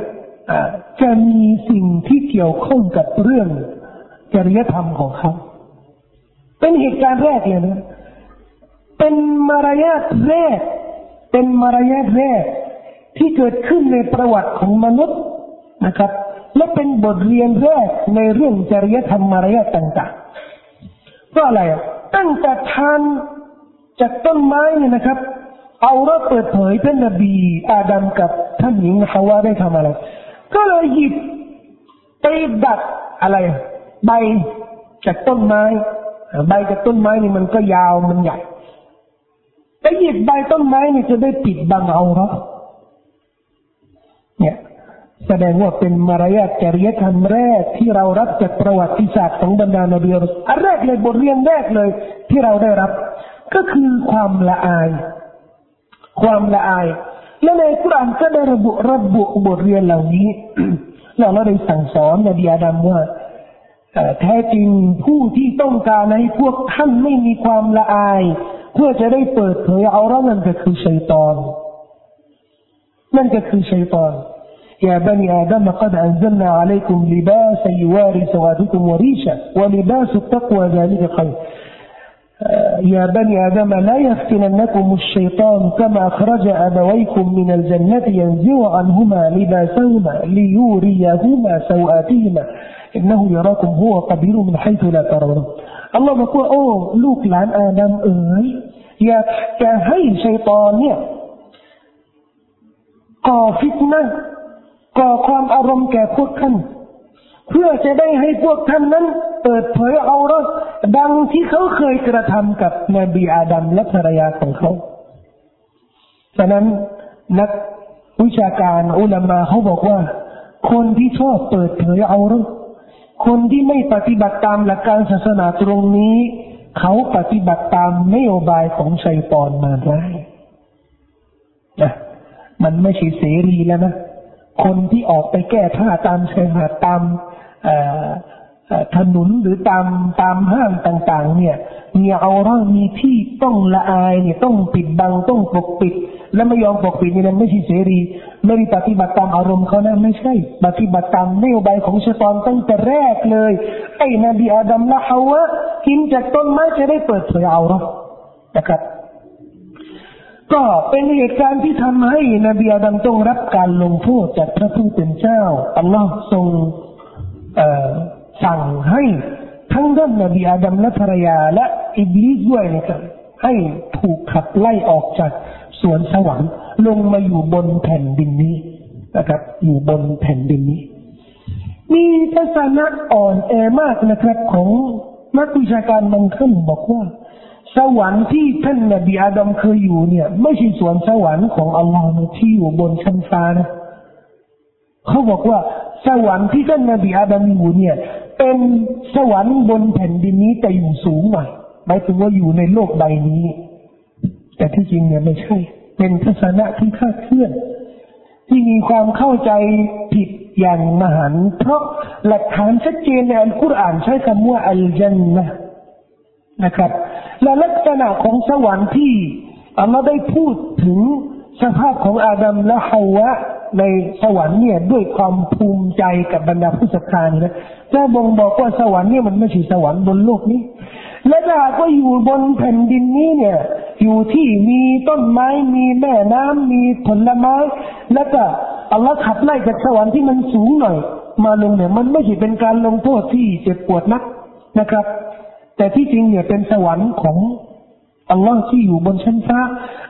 Speaker 1: จะมีสิ่งที่เกี่ยวข้องกับเรื่อง จริยธรรมของเขา เป็นเหตุการณ์แรกเลยนะ เป็นมารยาทแรก เป็นมารยาทแรกที่เกิดขึ้นในประวัติของมนุษย์นะครับ และเป็นบทเรียนแรกในเรื่องจริยธรรมมารยาทต่างๆเพราะอะไรตั้งแต่ทานจากต้นไม้เนี่ยนะครับเอาเราเปิดเผยท่านนบีอาดัมกับท่านหญิงฮาวาได้ทำอะไร ก็เลยหยิบไปดัดอะไร ใบจากต้นไม้ ใบจากต้นไม้นี่มันก็ยาวมันใหญ่แต่หยิบใบต้นไม้นี่จะได้ปิดบังเอาหรอเนี่ยแสดงว่าเป็นมารยาทจริยธรรมแรกที่เรารับจากประวัติศาสตร์ของบรรดานบีอันแรกเลยบทเรียนแรกเลย ที่เราได้รับ ก็คือความละอาย ความละอาย และในคุรานก็ได้ระบุระบุบทเรียนเหล่านี้เราได้สั่งสอนนบีอาดัมว่า แท้จริงผู้ที่ต้องการให้พวกท่านไม่มีความละอาย เพื่อจะได้เปิดเผยเอาละนั่นก็คือชัยตอนนั่นก็คือชัยตอน يا بني آدم قد أنزلنا عليكم لباسا يواري سوادكم وريشا ولباس التقوى ذلك خير يا بني آدم لا يفتننكم الشيطان كما أخرج أبويكم من الجنة ينزع عنهما لباسهما ليوريهما سوآتهما إنه يراكم هو قبيل من حيث لا ترون อัลลอฮ์บอกว่าโอ้ลูกหลานอาดัมเอ๋ยอย่าจะให้ชัยตอนเนี่ยก่อฟิตนะก่อความอารมณ์แก่พวกท่านเพื่อจะได้ให้พวกท่านนั้น เปิดเผยเอารสดังที่เขาเคยกระทำกับนบีอาดัมและภรรยาของเขาฉะนั้นนักวิชาการอุลามาเขาบอกว่า คนที่ชอบเปิดเผยเอารส คนที่ไม่ปฏิบัติตามหลักการศาสนาตรงนี้ เขาปฏิบัติตามนโยบายของชัยปอนมาได้นะมันไม่ใช่เสรีแล้วนะ คนที่ออกไปแก้ผ้าตามชายหาดตามถนนหรือตามตามห้างต่าง ๆ เนี่ย มีเอาร่างมีที่ต้องละอายเนี่ยต้องปิดบังต้องปกปิด และไม่ยอมปกปิดนี่นะไม่ใช่เสรี ไม่ได้ปฏิบัติตามอารมณ์เขานะไม่ใช่ ปฏิบัติตามนโยบายของชะตอนตั้งแต่แรกเลยไอ้นบีอาดัมละฮาวะกินจากต้นไม้จะได้เปิดเผยเอาหรอนะครับ ก็เป็นเหตุการณ์ที่ทำให้นบีอาดัมต้องรับการลงโทษจากพระผู้เป็นเจ้าอัลลอฮ์ทรงสั่งให้ ทั้งด้านนบีอาดัมและภรรยาและอิบลิสด้วยนะครับให้ถูกขับไล่ออกจากสวนสวรรค์ลงมาอยู่บนแผ่นดินนี้นะครับ อยู่บนแผ่นดินนี้ มีทัศนะอ่อนแอมากนะครับ ของนักวิชาการบางท่านบอกว่า สวรรค์ที่ท่านนบีอาดัมเคยอยู่เนี่ย ไม่ใช่สวนสวรรค์ของอัลลอฮ์ที่อยู่บนชั้นฟ้านะเขาบอกว่า สวรรค์ที่ท่านนบีอาดัมอยู่เนี่ย เป็นสวรรค์บนแผ่นดินนี้แต่อยู่สูงหน่อยหมายถึงว่าอยู่ในโลกใบนี้ แต่ที่จริงเนี่ยไม่ใช่ เป็นทัศนะที่คาดเคลื่อน ที่มีความเข้าใจผิดอย่างมหันเพราะหลักฐานชัดเจนในอัลกุรอานใช้คำว่าอัลจันนะนะครับ และลักษณะของสวรรค์ที่อัลลอฮ์ได้พูดถึงสภาพของอาดัมและฮาวะ ในสวรรค์เนี่ยด้วยความภูมิใจกับบรรดาผู้ศรัทธานี่นะจะบ่งบอกว่าสวรรค์เนี่ยมันไม่ใช่สวรรค์บนโลกนี้ และถ้ากว่าอยู่บนแผ่นดินนี้เนี่ย อยู่ที่มีต้นไม้มีแม่น้ำมีผลไม้ แล้วก็อัลลอฮ์ขับไล่จากสวรรค์ที่มันสูงหน่อย มาลงเนี่ยมันไม่ใช่เป็นการลงโทษที่เจ็บปวดนักนะครับ แต่ที่จริงเนี่ยเป็นสวรรค์ของ อัลลอฮ์ที่อยู่บนชั้นฟ้า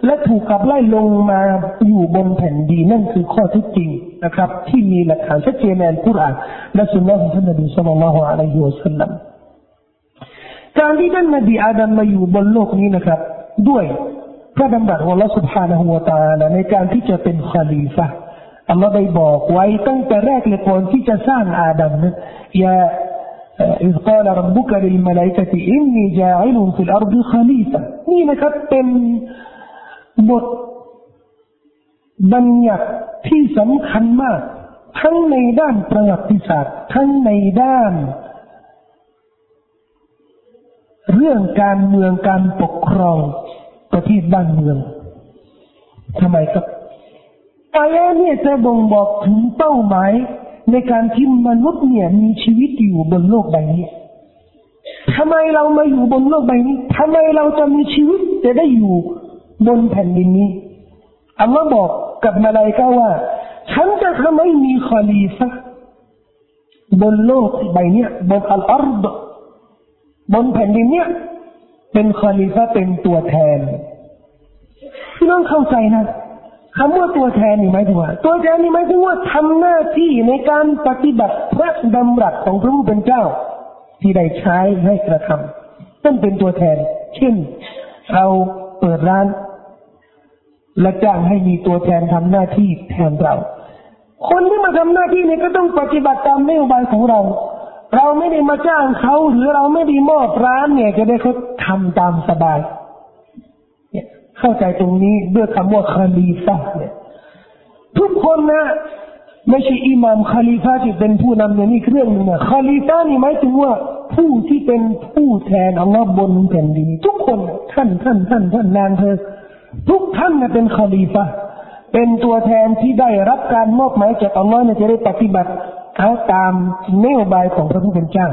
Speaker 1: และถูกกลับไล่ลงมาอยู่บนแผ่นดินนั่นคือข้อที่จริงนะครับ ที่มีหลักฐานชัดเจนในอัลกุรอานและสุนนะของท่านนบีสุลต่านละฮ์อะลัยฮิวะสัลลัมการที่ท่านนบีอาดัมมาอยู่บนโลกนี้นะครับ ด้วยพระดำรัสของอัลลอฮฺสุบฮานะฮุวาตาลในการที่จะเป็นคาลีฟะอัลลอฮ์ได้บอกไว้ตั้งแต่แรกเลยก่อนที่จะสร้างอาดัมเนี่ย إذ قال ربك للملائكة إني جاعل في الأرض خليفة นี่นะครับเป็นบทบัญญัติที่สำคัญมาก ทั้งในด้านประวัติศาสตร์ ทั้งในด้าน เรื่องการเมืองการปกครองประเทศบ้านเมืองทำไมครับอายะเนี่ยจะบ่งบอกถึงเป้าหมาย ในการที่มนุษย์เนี่ยมีชีวิตอยู่บนโลกใบนี้ทำไมเรามาอยู่บนโลกใบนี้ทำไมเราจะมีชีวิตจะได้อยู่บนแผ่นดินนี้อัลลอฮ์บอกกับมาลาอิกะว่า ฉันจะทำให้มีคอลีฟะบนโลกใบนี้บน الأرض บนแผ่นดินเนี้ยเป็นคอลีฟะเป็นตัวแทนพี่น้องเข้าใจนะ คำว่าตัวแทนนี่หมายถึงว่า ตัวแทนนี่หมายถึงว่าทำหน้าที่ในการปฏิบัติพระดำรัสของพระผู้เป็นเจ้า ที่ได้ใช้ให้กระทำนั่นเป็นตัวแทน เช่น เราเปิดร้าน และจ้างให้มีตัวแทนทำหน้าที่แทนเรา คนที่มาทำหน้าที่นี้ก็ต้องปฏิบัติตามนโยบายของเรา เราไม่ได้มาจ้างเขาหรือเราไม่ได้มอบร้านเนี่ย จะได้เขาทำตามสบาย เข้าใจตรงนี้ด้วยคำว่าคาลีฟะเนี่ยทุกคนนะไม่ใช่อิหมามคาลีฟะที่เป็นผู้นำเนี่ยนี่เรื่องนึงนะคาลีฟะนี่หมายถึงว่าผู้ที่เป็นผู้แทนอัลลอฮ์บนแผ่นดินทุกคนท่านท่านท่านท่านนางเธอทุกท่านเนี่ยเป็นคาลีฟะเป็นตัวแทนที่ได้รับการมอบหมายจากอัลลอฮ์เนี่ยจะได้ปฏิบัติเอาตามนโยบายของพระผู้เป็นเจ้า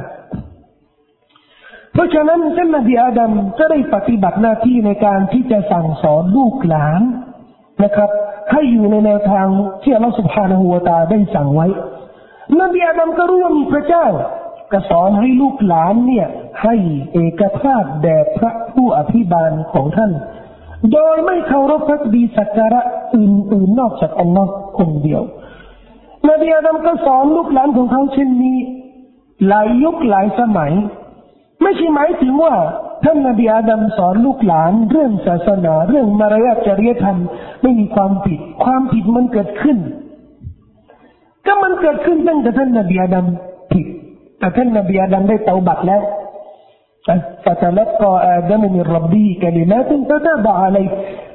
Speaker 1: เพราะฉะนั้นท่านนบีอาดัมก็ได้ปฏิบัติหน้าที่ในการที่จะสั่งสอนลูกหลานนะครับ ให้อยู่ในแนวทางที่อัลลอฮฺสุบฮานาหูวตาได้สั่งไว้ นบีอาดัมก็รู้ว่ามีพระเจ้าก็สอนให้ลูกหลานเนี่ย ให้เอกภาพแด่พระผู้อภิบาลของท่าน โดยไม่เคารพพระดีสักการะอื่นๆนอกจากอัลลอฮ์คนเดียวนบีอาดัมก็สอนลูกหลานของเขาเช่นนี้หลายยุคหลายสมัย ไม่ใช่หมายถึงว่าท่านนบีอาดัมสอนลูกหลานเรื่องศาสนา เรื่องมารยาทจริยธรรมไม่มีความผิด ความผิดมันเกิดขึ้น ก็มันเกิดขึ้นตั้งแต่ท่านนบีอาดัมผิด แต่ท่านนบีอาดัมได้เตาบัตแล้ว فتلقى آدم من ربه كلمات فتاب عليه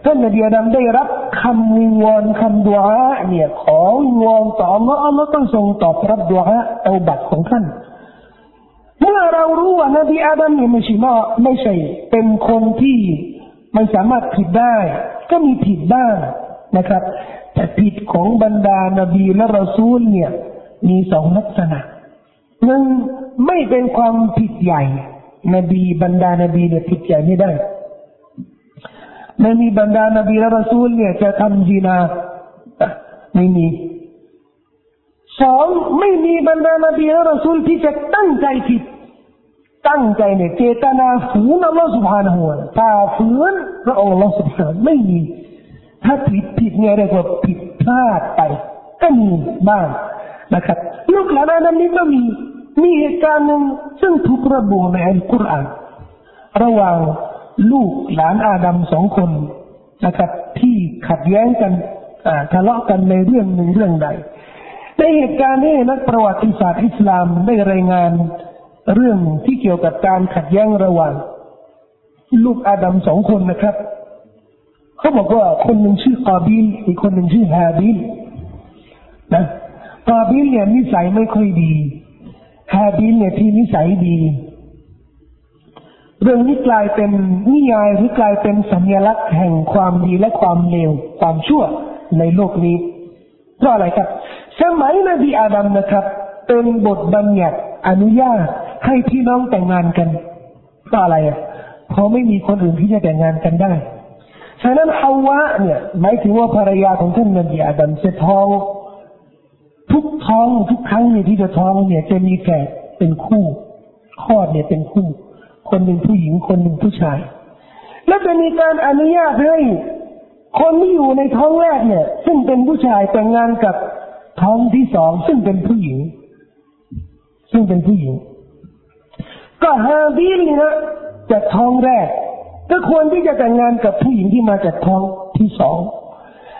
Speaker 1: ท่านนบีอาดัมได้รับคำวิงวอนคำดุอาเนี่ยขอวิงวอนต่อ Allah Allah ต้องทรงตอบรับดุอาเตาบัตของท่าน เมื่อเรารู้ว่านบีอาดัมเนี่ยไม่ใช่มาไม่ใช่ เป็นคนที่ไม่สามารถผิดได้ ก็มีผิดบ้างนะครับ แต่ผิดของบรรดานบีและรอซูลเนี่ย มีสองลักษณะหนึ่งไม่เป็นความผิดใหญ่ นบีบรรดานบีเนี่ยผิดใหญ่ไม่ได้ไม่มีบรรดานบีและรอซูลเนี่ยจะทำจีนาไม่มี สองไม่มีบรรดานบีและรอซูลที่จะตั้งใจผิดตั้งใจเนี่ยเจตนาฝืนอัลลอฮฺสุบฮานหัวตาฝืนพระองค์อัลลอฮฺสุบฮานไม่มี ถ้าผิดผิดเนี่ยเรียกว่าผิดพลาดไปก็มีบ้างนะครับลูกหลานนั้นนี้ก็มีมีเหตุการณ์หนึ่งซึ่งถูกระบุในอัลกุรอานระหว่างลูกหลานอาดัมสองคนนะครับที่ขัดแย้งกันทะเลาะกันในเรื่องหนึ่งเรื่องใด ในเหตุการณ์นี้นักประวัติศาสตร์อิสลามได้รายงานเรื่องที่เกี่ยวกับการขัดแย้งระหว่างลูกอาดัมสองคนนะครับ เขาบอกว่าคนหนึ่งชื่อกาบิลอีกคนหนึ่งชื่อฮาบิลนะกาบิลเนี่ยนิสัยไม่ค่อยดีฮาบิลเนี่ยที่นิสัยดี เรื่องนี้กลายเป็นนิยายหรือกลายเป็นสัญลักษณ์แห่งความดีและความเลวความชั่วในโลกนี้เพราะอะไรครับ สมัยนบีอาดัมนะครับ เป็นบทบัญญัติอนุญาตให้พี่น้องแต่งงานกันเพราะอะไรอะเพราะไม่มีคนอื่นที่จะแต่งงานกันได้ ฉะนั้นฮาวะเนี่ยหมายถึงว่าภรรยาของท่านนบีอาดัมจะท้องทุกท้องทุกครั้งเนี่ยที่จะท้องเนี่ย จะมีแฝดเป็นคู่คลอดเนี่ยเป็นคู่ คนหนึ่งผู้หญิงคนหนึ่งผู้ชาย และจะมีการอนุญาตให้คนที่อยู่ในท้องแรกเนี่ย ซึ่งเป็นผู้ชายแต่งงานกับ ท้องที่สองซึ่งเป็นผู้หญิง ซึ่งเป็นผู้หญิง ก็ฮาบีลนี่ยจากท้องแรก ก็ควรที่จะแต่งงานกับผู้หญิงที่มาจากท้องที่สอง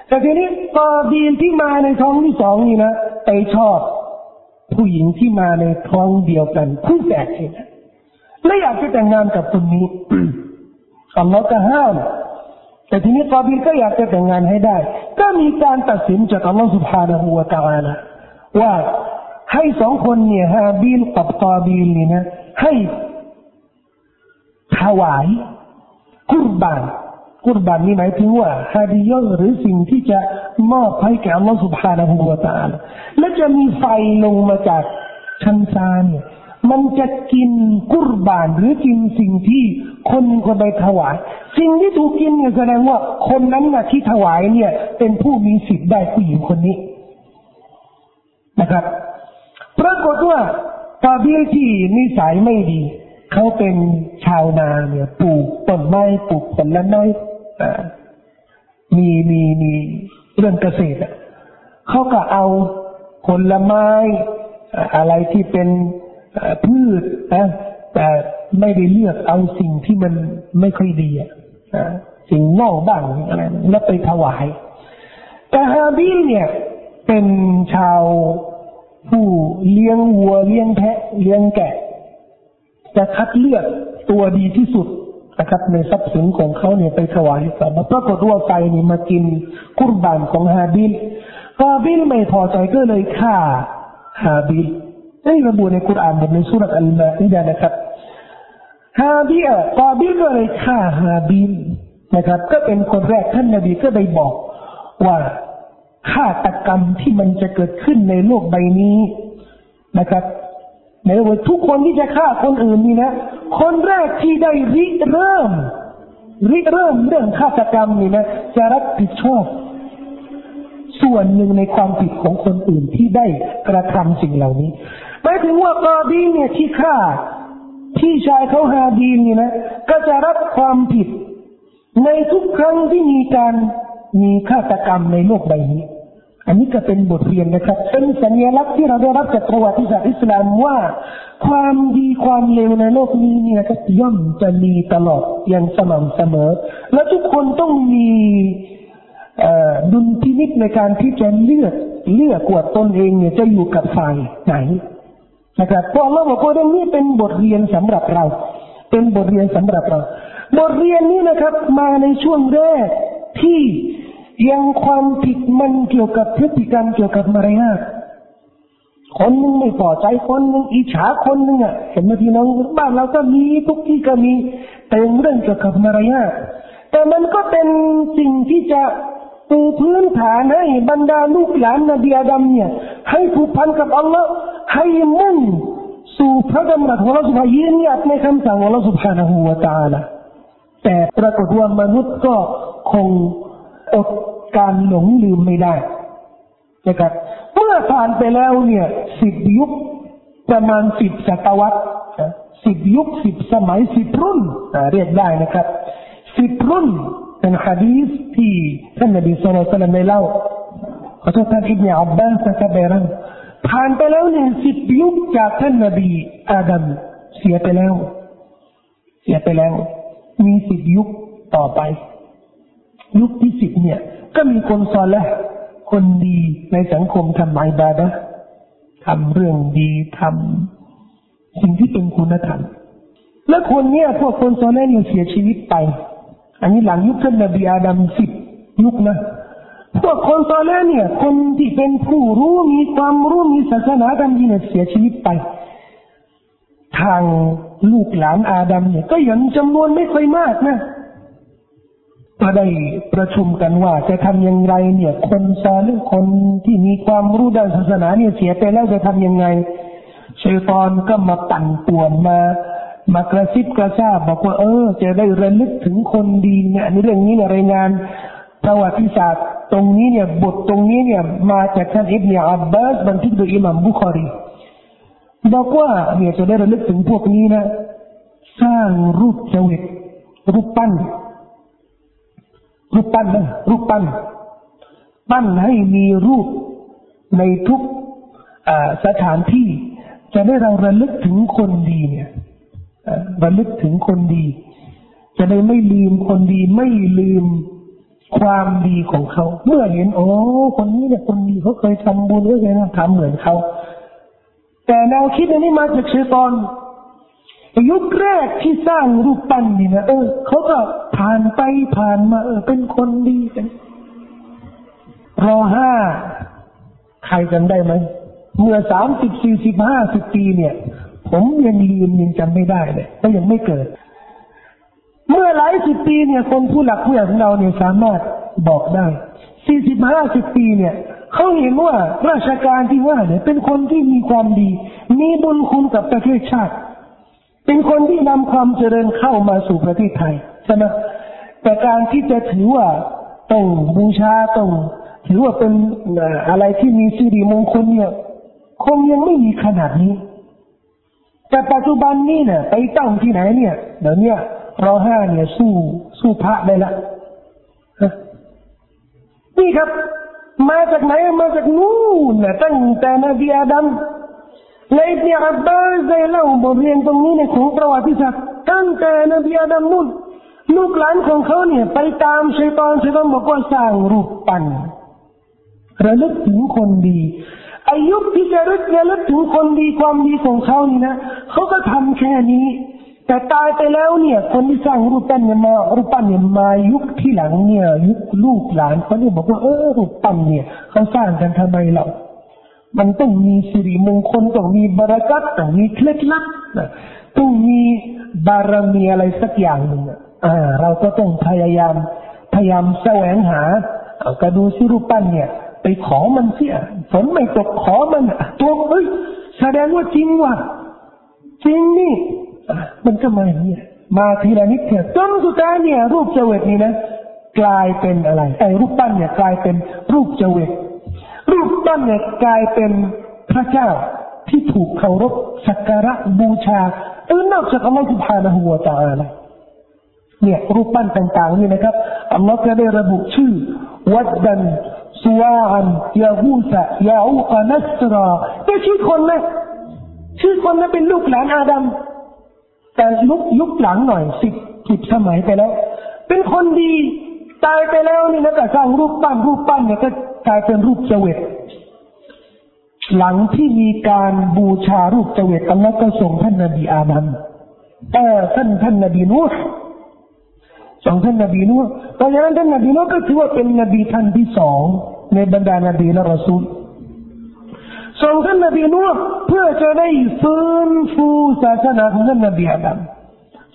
Speaker 1: แต่ทีนี้กอบีลที่มาในท้องที่สองนี่นะไปชอบ ผู้หญิงที่มาในท้องเดียวกันคู่แฝดนี่นะและอยากจะแต่งงานกับคนนี้อัลลอฮ์ก็ห้าม แต่ทีนี้กาบิลก็อยากจะแต่งงานให้ได้ ก็มีการตัดสินจากอัลลอฮฺ سبحانه وتعالى ว่าให้สองคนเนี่ยฮาบิลกับกาบิลนี่นะให้ถวายกุรบานกุรบานนี่หมายถึงว่าهدية หรือสิ่งที่จะมอบให้แก่อัลลอฮฺสุบฮานะฮูวะตะอาละและจะมีไฟลงมาจากชั้นฟ้าเนี่ย มันจะกินกุรบานหรือกินสิ่งที่คนคนไปถวาย สิ่งที่ถูกกินเนี่ยแสดงว่า คนนั้นนะที่ถวายเนี่ย เป็นผู้มีสิทธิ์ได้ผู้หญิงคนนี้นะครับ ปรากฏว่าตาเบียที่นิสัยไม่ดี เขาเป็นชาวนาเนี่ย ปลูกต้นไม้ปลูกผลไม้มีมีมีเรื่องเกษตรเขาก็เอาผลไม้อะไรที่เป็น พืชนะแต่ไม่ได้เลือกเอาสิ่งที่มันไม่ค่อยดีอะสิ่งนอกบ้างอะไรแล้วไปถวาย แต่ฮาบิลเนี่ย เป็นชาวผู้เลี้ยงวัวเลี้ยงแพะเลี้ยงแกะ จะคัดเลือกตัวดีที่สุดนะครับ ในทรัพย์สินของเขาเนี่ยไปถวายแต่ปรากฏว่าไฟนี่มากินกุรบานของฮาบิลกาบิลไม่พอใจก็เลยฆ่าฮาบิล ได้ระบุในกุรอานบทในซูเราะห์อัลมาอิดะห์นะครับกาบิลกาบิลก็เลยฆ่าฮาบิลนะครับ ก็เป็นคนแรกท่านนบีก็ได้บอกว่าฆาตกรรมที่มันจะเกิดขึ้นในโลกใบนี้นะครับในว่าทุกคนที่จะฆ่าคนอื่นนี่นะ คนแรกที่ได้ริเริ่มริเริ่มเรื่องฆาตกรรมนี่นะจะรับผิดชอบ ส่วนหนึ่งในความผิดของคนอื่นที่ได้กระทำสิ่งเหล่านี้ หมายถึงว่ากอดีเนี่ยที่ฆ่าพี่ชายเขาฮาดีนี่นะก็จะรับความผิด ในทุกครั้งที่มีการมีฆาตกรรมในโลกใบนี้ อันนี้ก็เป็นบทเรียนนะครับเป็นสัญลักษณ์ที่เราได้รับจากประวัติศาสตร์อิสลามว่า ความดีความเลวในโลกนี้เนี่ยก็ย่อมจะมีตลอดอย่างสม่ำเสมอ และทุกคนต้องมีดุลพินิจในการที่จะเลือกเลือกกวดตนเองเนี่ยจะอยู่กับฝ่ายไหน นะครับพราะเราบอกว่าเรื่องนี้เป็นบทเรียนสำหรับเรา เป็นบทเรียนสำหรับเรา บทเรียนนี้นะครับ มาในช่วงแรกที่ยังความผิดมันเกี่ยวกับพฤติกรรมเกี่ยวกับมารยาทคนนึงไม่พอใจคนนึงอิจฉาคนนึงอะเห็นไหมพี่น้องบ้านเราก็มีทุกที่ก็มีแต่เรื่องเกี่ยวกับมารยาทแต่มันก็เป็นสิ่งที่จะ ปูพื้นฐานให้บรรดาลูกหลานนบีอาดัมเนี่ย ให้ผูกพันกับอัลลอฮ์ให้มุ่งสู่พระดำรัสของเราสุภายืนหยัดในคำสั่งของเราสุภาณหัวตาละแต่ปรากฏว่ามนุษย์ก็คงอดการหลงลืมไม่ได้นะครับเมื่อผ่านไปแล้วเนี่ยสิบยุคประมาณสิบศตวรรษสิบยุคสิบสมัยสิบรุ่นเรียกได้นะครับสิบรุ่น เป็นฮะดีษที่ท่านนบีสุลต่านได้เล่าขอโทษท่านอิบเนอับบาสจะไปรังผ่านไปแล้วเนี่ยสิบยุคจากท่านนบีอาดัมเสียไปแล้ว เสียไปแล้ว มีสิบยุคต่อไป ยุคที่สิบเนี่ย ก็มีคนซอลและคนดีในสังคมทำไมบาดะทำเรื่องดีทำสิ่งที่เป็นคุณธรรมและคนเนี้ยพวกคนซอลและเนี่ยเสียชีวิตไป อันนี้หลังยุคท่านนบีอาดัมสิบยุคนะพวกคนซอลและเนี่ย คนที่เป็นผู้รู้มีความรู้มีศาสนาธรรมเนี่ยเสียชีวิตไป ทางลูกหลานอาดัมเนี่ย ก็ยังจำนวนไม่ค่อยมากนะก็ได้ประชุมกันว่า จะทำยังไงเนี่ย คนซาหรือคนที่มีความรู้ด้านศาสนาเนี่ยเสียไปแล้วจะทำยังไงชัยตอนก็มาปั่นป่วนมา มากระซิบกระซาบบอกว่าเออ จะได้ระลึกถึงคนดีเนี่ยในเรื่องนี้เนี่ยรายงานประวัติศาสตร์ตรงนี้เนี่ยบทตรงนี้เนี่ยมาจากท่านอิบเนียอับบาสบันทึกโดยอิหมัมบุคอรีบอกว่าเนี่ยจะได้ระลึกถึงพวกนี้นะสร้างรูปเจวิตรูปปั้น รูปปั้นนะรูปปั้น ปั้นให้มีรูปในทุกสถานที่ จะได้เราระลึกถึงคนดีเนี่ย ระลึกถึงคนดี จะได้ไม่ลืมคนดีไม่ลืมความดีของเขา เมื่อเห็นโอ้คนนี้เนี่ยคนดีเขาเคยทำบุญเขาเคยทำเหมือนเขา แต่แนวคิดนี้มาจากเชตอนยุคแรกที่สร้างรูปปั้นนี่นะเออเขาก็ผ่านไปผ่านมาเออเป็นคนดีกันรอห้าใครจำได้ไหมเมื่อสามสิบสี่สิบห้าสิบปีเนี่ย ผมยังลืมยังจำไม่ได้เลยเพราะยังไม่เกิด เมื่อหลายสิบปีเนี่ย คนผู้หลักผู้ใหญ่ของเราเนี่ยสามารถบอกได้สี่สิบห้าสิบปีเนี่ยเขาเห็นว่าราชการที่ว่าเนี่ย เป็นคนที่มีความดี มีบุญคุณกับประเทศชาติ เป็นคนที่นำความเจริญเข้ามาสู่ประเทศไทยใช่ไหมแต่การที่จะถือว่าต้องบูชาต้องถือว่าเป็นอะไรที่มีสิริมงคลเนี่ยคงยังไม่มีขนาดนี้ แต่ปัจจุบันนี้เนี่ยไปตั้งที่ไหนเนี่ยเดี๋ยวนี้เราห้าเนี่ยสู้สู้พระได้ละนี่ครับ มาจากไหนมาจากนู่นนะตั้งแต่นบีอาดัมในอิบนอับบาสได้เล่าบทเรียนตรงนี้ในของประวัติศาสตร์ตั้งแต่นบีอาดัมนู่นลูกหลานของเขาเนี่ย ไปตามชัยตอนชัยตอนบอกว่าสร้างรูปปั้นระลึกถึงคนดี อายุที่จะระลึกถึงคนดีความดีของเขานี่นะเขาก็ทำแค่นี้ แต่ตายไปแล้วเนี่ย คนที่สร้างรูปปั้นเนี่ยมารูปปั้นเนี่ยมายุคที่หลังเนี่ย ยุคลูกหลานเขาเนี่ยบอกว่าเออรูปปั้นเนี่ยเขาสร้างกันทำไมเรามันต้องมีสิริมงคลต้องมีบารักัตต้องมีเคล็ดลับต้องมีบารมีอะไรสักอย่างหนึ่งอ่า เราก็ต้องพยายามพยายามแสวงหากระดูซิรูปปั้นเนี่ย ไปขอมันเสียฝนไม่ตกขอมันตัวเอ้ยแสดงว่าจริงว่ะจริงนี่มันก็มาอย่างนี้มาทีละนิดเถอะจนสุดท้ายเนี่ย รูปเจเวตนี่นะกลายเป็นอะไรไอ้รูปปั้นเนี่ยกลายเป็นรูปเจเวตรูปปั้นเนี่ยกลายเป็นพระเจ้าที่ถูกเคารพสักการะบูชาเออนอกจากอัลลอฮฺสุบฮานะฮูวาตาอะไรเนี่ยรูปปั้นต่างๆนี่นะครับอัลลอฮฺก็ได้ระบุชื่อ วัดดัน สวาอันยาฮูสะยาอูกานัสราแต่ชื่อคนนะชื่อคนนั้นเป็นลูกหลานอาดัมแต่ลุกยุคหลังหน่อยสิบสิบสมัยไปแล้ว เป็นคนดีตายไปแล้วนี่นะก็สร้างรูปปั้นรูปปั้นเนี่ยก็กลายเป็นรูปเจวิตหลังที่มีการบูชารูปเจวิตอัลลอฮ์ก็ส่งท่านนบีอาดัมเออท่านท่านนบีนูห์ สองท่านนบีนุ่เพราะฉะนั้นท่านนบีนุ่ก็ถือว่าเป็นนบีท่านที่สองในบรรดานบีและรอซูลส่งท่านนบีนุ่เพื่อจะได้ฟื้นฟูศาสนาของท่านนบีอาดัม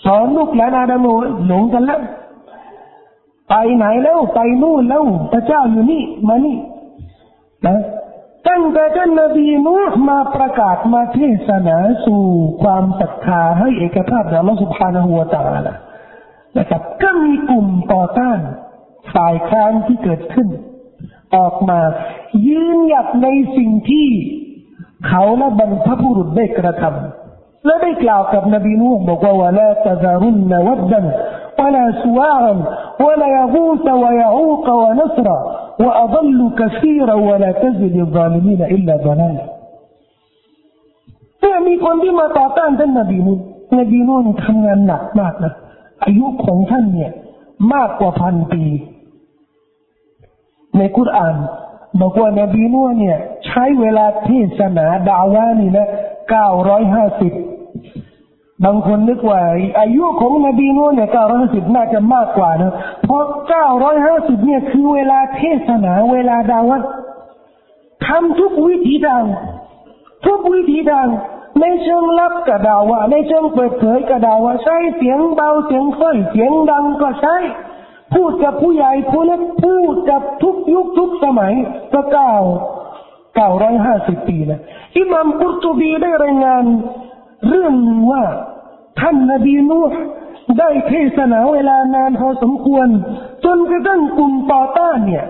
Speaker 1: สอนลูกหลานอาดัมหลงกันแล้วไปไหนแล้วไปนู่นแล้วพระเจ้าอยู่นี่มานี่นะตั้งแต่ท่านนบีนูห์มาประกาศมาเทศนาสู่ความศรัทธาให้เอกภาพของอัลสุบานหัวตะอาลา นะครับก็มีกลุ่มต่อต้านฝ่ายค้านที่เกิดขึ้นออกมายืนหยัดในสิ่งที่เขาและบรรพบุรุษได้กระทำและได้กล่าวกับนบีนูห์บอกว่าวะลาตะซารุนนวัดดัน ولا سواعا ولا يغوث ويعوق ونسرا وأضل كثيرا ولا تزد الظالمين إلا ضلالا แต่มีคนที่มาต่อต้านท่านนบีนูนบีนูนทำงานหนักมากนะ อายุของท่านเนี่ย มากกว่าพันปี ในคุรานบอกว่านบีนัวเนี่ย ใช้เวลาเทศนาดาวานี่นะเก้าร้อยห้าสิบบางคนนึกว่าอายุของนบีนัวเนี่ยเก้าร้อยห้าสิบน่าจะมากกว่านะเพราะเก้าร้อยห้าสิบเนี่ยคือเวลาเทศนาเวลาดาวะทำทุกวิธีทาง ทุกวิธีทาง ในเชิงลับก็ดาวะในเชิงเปิดเผยก็ดาวะใช้เสียงเบาเสียงค่อยเสียงดังก็ใช้พูดกับผู้ใหญ่ผู้เล็กพูดกับทุกยุคทุกสมัยก็เก้าเก้าร้อยห้าสิบปีนะอิมามกุรตุบีได้รายงาน เรื่องว่าท่านนบีนูห์ได้เทศนาเวลานานพอสมควร จนกระทั่งกลุ่มต่อต้านเนี่ย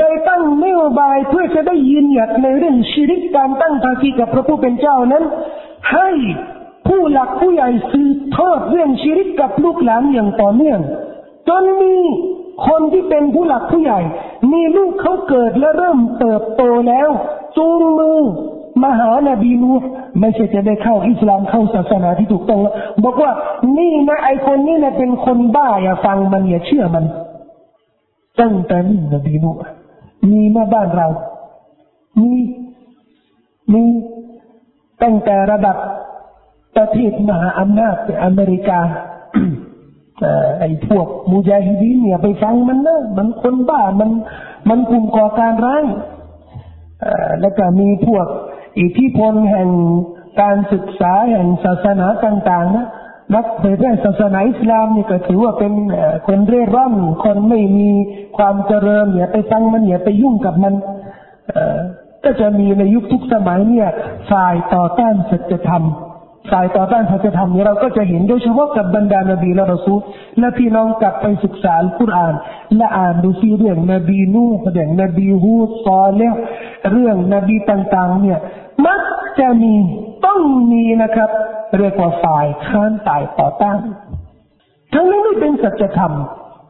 Speaker 1: ได้ตั้งนโยบายเพื่อจะได้ยืนหยัดในเรื่องชีริกการตั้งภาคีกับพระผู้เป็นเจ้านั้น ให้ผู้หลักผู้ใหญ่สืบทอดเรื่องชีริกกับลูกหลานอย่างต่อเนื่อง จนมีคนที่เป็นผู้หลักผู้ใหญ่ มีลูกเขาเกิดและเริ่มเติบโตแล้ว จูงมือมาหานบีนูไม่ใช่จะได้เข้าอิสลามเข้าศาสนาที่ถูกต้องแล้วบอกว่านี่นะไอคนนี้นะเป็นคนบ้าอย่าฟังมันอย่าเชื่อมันตั้งแต่นี่นบีนูมีมาบ้านเรา มีมี ตั้งแต่ระดับประเทศมหาอำนาจอเมริกาไอ้พวกมูจาฮิดีนเนี่ยไปฟังมันนะมันคนบ้ามันมันกลุ่มก่อการร้ายแล้วก็มีพวกอิทธิพลแห่งการศึกษาแห่งศาสนาต่าง ๆ นะนักเผยแพร่ศาสนาอิสลามนี่ก็ถือว่าเป็นคนเร่ร่อนคนไม่มีความเจริญเนี่ยไปฟังมันเนี่ยไปยุ่งกับมัน ก็จะมีในยุคทุกสมัยเนี่ยฝ่ายต่อต้านศัจธรรมสายต่อต้านสัจธรรมนี้เราก็จะเห็นโดยเฉพาะกับบรรดานบีและรอซูลและพี่น้องกลับไปศึกษาคุราน และอ่านดูซีเรื่องนบีนูเรื่องนบีฮูดซอเลเรื่องนบีต่างๆ เนี่ย มักจะมีต้องมีนะครับ เรียกว่าฝ่ายค้านตายต่อต้านทั้งนั้นไม่เป็นสัจธรรม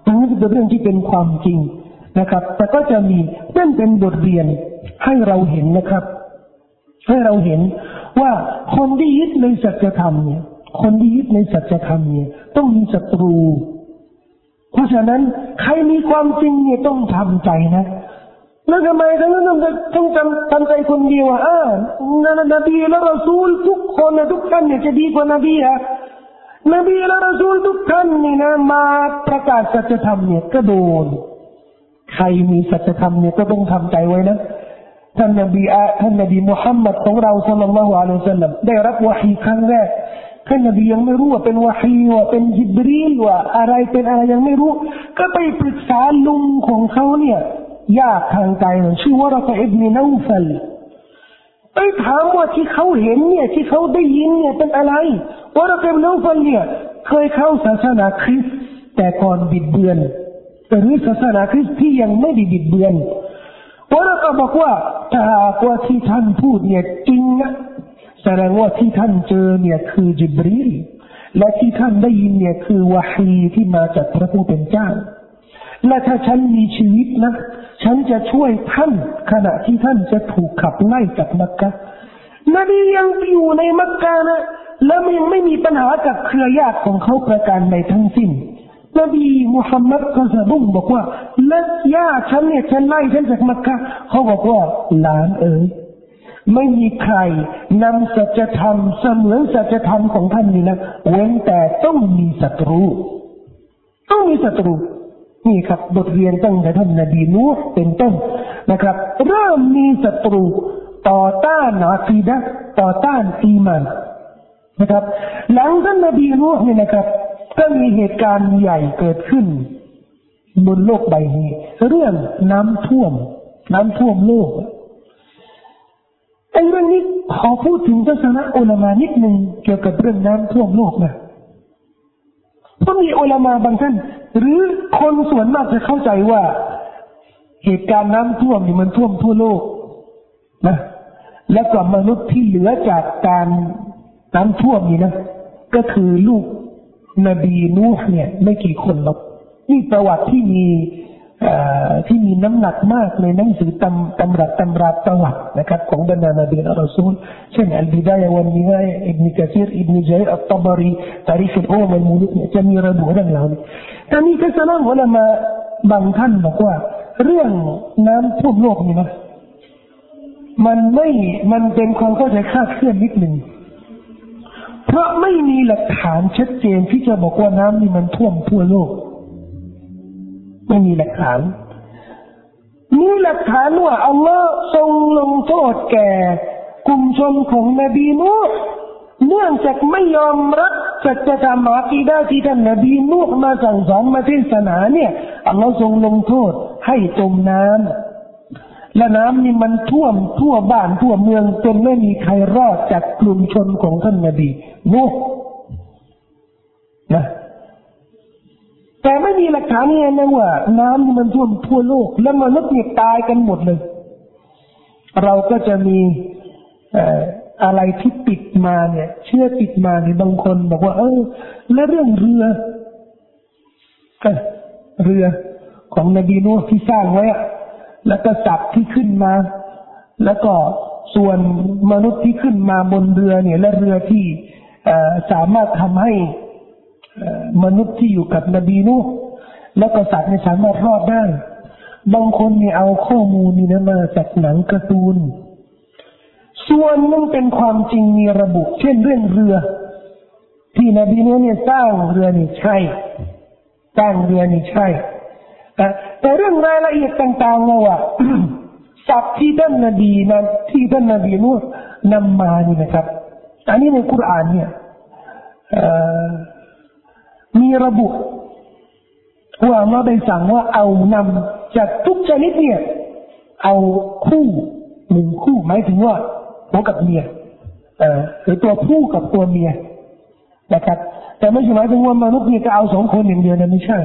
Speaker 1: ทั้งนั้นเป็นเรื่องที่เป็นความจริงนะครับ แต่ก็จะมีนั่นเป็นบทเรียน ให้เราเห็นนะครับ ให้เราเห็นว่าคนที่ยึดในสัจธรรมเนี่ยคนที่ยึดในสัจธรรมเนี่ย ต้องมีศัตรู เพราะฉะนั้น ใครมีความจริงเนี่ยต้องทำใจนะแล้วทำไมทั้งนั้นต้องต้องทำทำใจคนเดียวอะนบีและรอซูลทุกคนนะทุกท่านเนี่ยจะดีกว่านบีอะนบีและรอซูลทุกท่านนี่นะมาประกาศสัจธรรมเนี่ยก็โดน ใครมีสัจธรรมเนี่ยก็ต้องทำใจไว้นะ ท่านนบีอาท่านนบีมุฮัมมัดของเราสัลลัลลอฮุอะลัยฮิสัลลัมได้รับวะฮีครั้งแรกท่านนบียังไม่รู้ว่าเป็นวะฮีว่าเป็นจิบรีลว่าอะไรเป็นอะไรยังไม่รู้ ก็ไปปรึกษาลุงของเขาเนี่ยยากทางใจชื่อว่าเราอิบนีนูฟัลไปถามว่าที่เขาเห็นเนี่ยที่เขาได้ยินเนี่ยเป็นอะไรว่าเราอิบนูฟัลเนี่ยเคยเข้าศาสนาคริสต์แต่ก่อนบิดเบือนหรือศาสนาคริสต์ที่ยังไม่ได้บิดเบือน วราก็บอกว่าถ้าหากว่าที่ท่านพูดเนี่ยจริงนะแสดงว่าที่ท่านเจอเนี่ยคือจิบรีลและที่ท่านได้ยินเนี่ยคือวะฮีที่มาจากพระผู้เป็นเจ้า และถ้าฉันมีชีวิตนะ ฉันจะช่วยท่านขณะที่ท่านจะถูกขับไล่จากมักกะนบียังอยู่ในมักกะนะและยังไม่มีปัญหากับเครือญาติของเขาประการในทั้งสิ้น นบีมุฮัมมัดก็สะดุ้งบอกว่าและย่าฉันเนี่ยฉันไล่ฉันจากมักกะเขาบอกว่าหลานเอ๋ยไม่มีใครนำสัจธรรมเสมือนสัจธรรมของท่านนี่นะเว้นแต่ต้องมีศัตรู ต้องมีศัตรูนี่ครับ บทเรียนตั้งแต่ท่านนบีนูเป็นต้นนะครับ เริ่มมีศัตรูต่อต้านอาคีดะต่อต้านอีมันนะครับ หลังท่านนบีนูเนี่ยนะครับ ก็มีเหตุการณ์ใหญ่เกิดขึ้น บนโลกใบนี้ เรื่องน้ำท่วม น้ำท่วมโลกไอ้เรื่องนี้ขอพูดถึงทัศนะอุลามานิดหนึ่งเกี่ยวกับเรื่องน้ำท่วมโลกนะเพราะมีอุลามาบางท่านหรือคนส่วนมากจะเข้าใจว่า เหตุการณ์น้ำท่วมนี่มันท่วมทั่วโลกนะ และก็มนุษย์ที่เหลือจากการน้ำท่วมนี่นะ ก็คือลูก นบีนูห์เนี่ย ไม่กี่คนหรอกนี่ประวัติที่มีที่มีน้ำหนักมากในหนังสือตำตำรับตำราประวัตินะครับ ของบรรดานบีอัลลอฮ์เช่นอัลบิดายวันนี้อิบนุกะซีรอิบนุจัยอัตตบารีตาริฟุลอุมันมูลุกเนี่ยจะมีระบุเรื่องเหล่านี้แต่นี่ก็สลามวลามาบางท่านบอกว่า เรื่องน้ำท่วมโลกนี่นะมันไม่มันเป็นความเข้าใจคาดเคลื่อนนิดหนึ่ง เพราะไม่มีหลักฐานชัดเจนที่จะบอกว่าน้ำนี่มันท่วมทั่วโลก ไม่มีหลักฐาน มีหลักฐานว่าอัลลอฮ์ทรงลงโทษแก่กลุ่มชนของนบีนูเนื่องจากไม่ยอมรับสัจธรรมอาคีดาที่ท่านนบีนูมาสั่งสอนมาเทศนาเนี่ยอัลลอฮ์ทรงลงโทษให้จมน้ำ และน้ำนี่มันท่วมทั่วบ้านทั่วเมืองจนไม่มีใครรอดจากกลุ่มชนของท่านนบีนูนะแต่ไม่มีหลักฐานเนี่ยนะว่า น้ำนี่มันท่วมทั่วโลก แล้วมนุษย์เนี่ยตายกันหมดเลย เราก็จะมีอะไรที่ติดมาเนี่ย เชื่อติดมาเนี่ยบางคนบอกว่า เออ แล้วเรื่องเรือเรือของนบีนูที่สร้างไว้อะ แล้วก็สัตว์ที่ขึ้นมา แล้วก็ส่วนมนุษย์ที่ขึ้นมาบนเรือเนี่ย และเรือที่สามารถทำให้มนุษย์ที่อยู่กับนบีนูแล้วก็สัตว์ในสามารถรอดได้ บางคนเนี่ยเอาข้อมูลนี้นะมาจากหนังการ์ตูน ส่วนนึงเป็นความจริงมีระบุ เช่นเรื่องเรือ ที่นบีนูเนี่ยสร้างเรือนี่ใช่ สร้างเรือนี่ใช่ แต่เรื่องรายละเอียดต่างๆเนี่ยว่าสัตว์ที่ท่านนบีนั้นที่ท่านนบีนูนำมานี่นะครับ อันนี้ในคุรานเนี่ยมีระบุว่าเราได้สั่งว่าเอานำจากทุกชนิดเนี่ย เอาคู่หนึ่งคู่หมายถึงว่าหัวกับเมียหรือตัวผู้กับตัวเมียนะครับ แต่ไม่ใช่หมายถึงว่ามนุษย์เนี่ยจะเอาสองคนอย่างเดียวนะไม่ใช่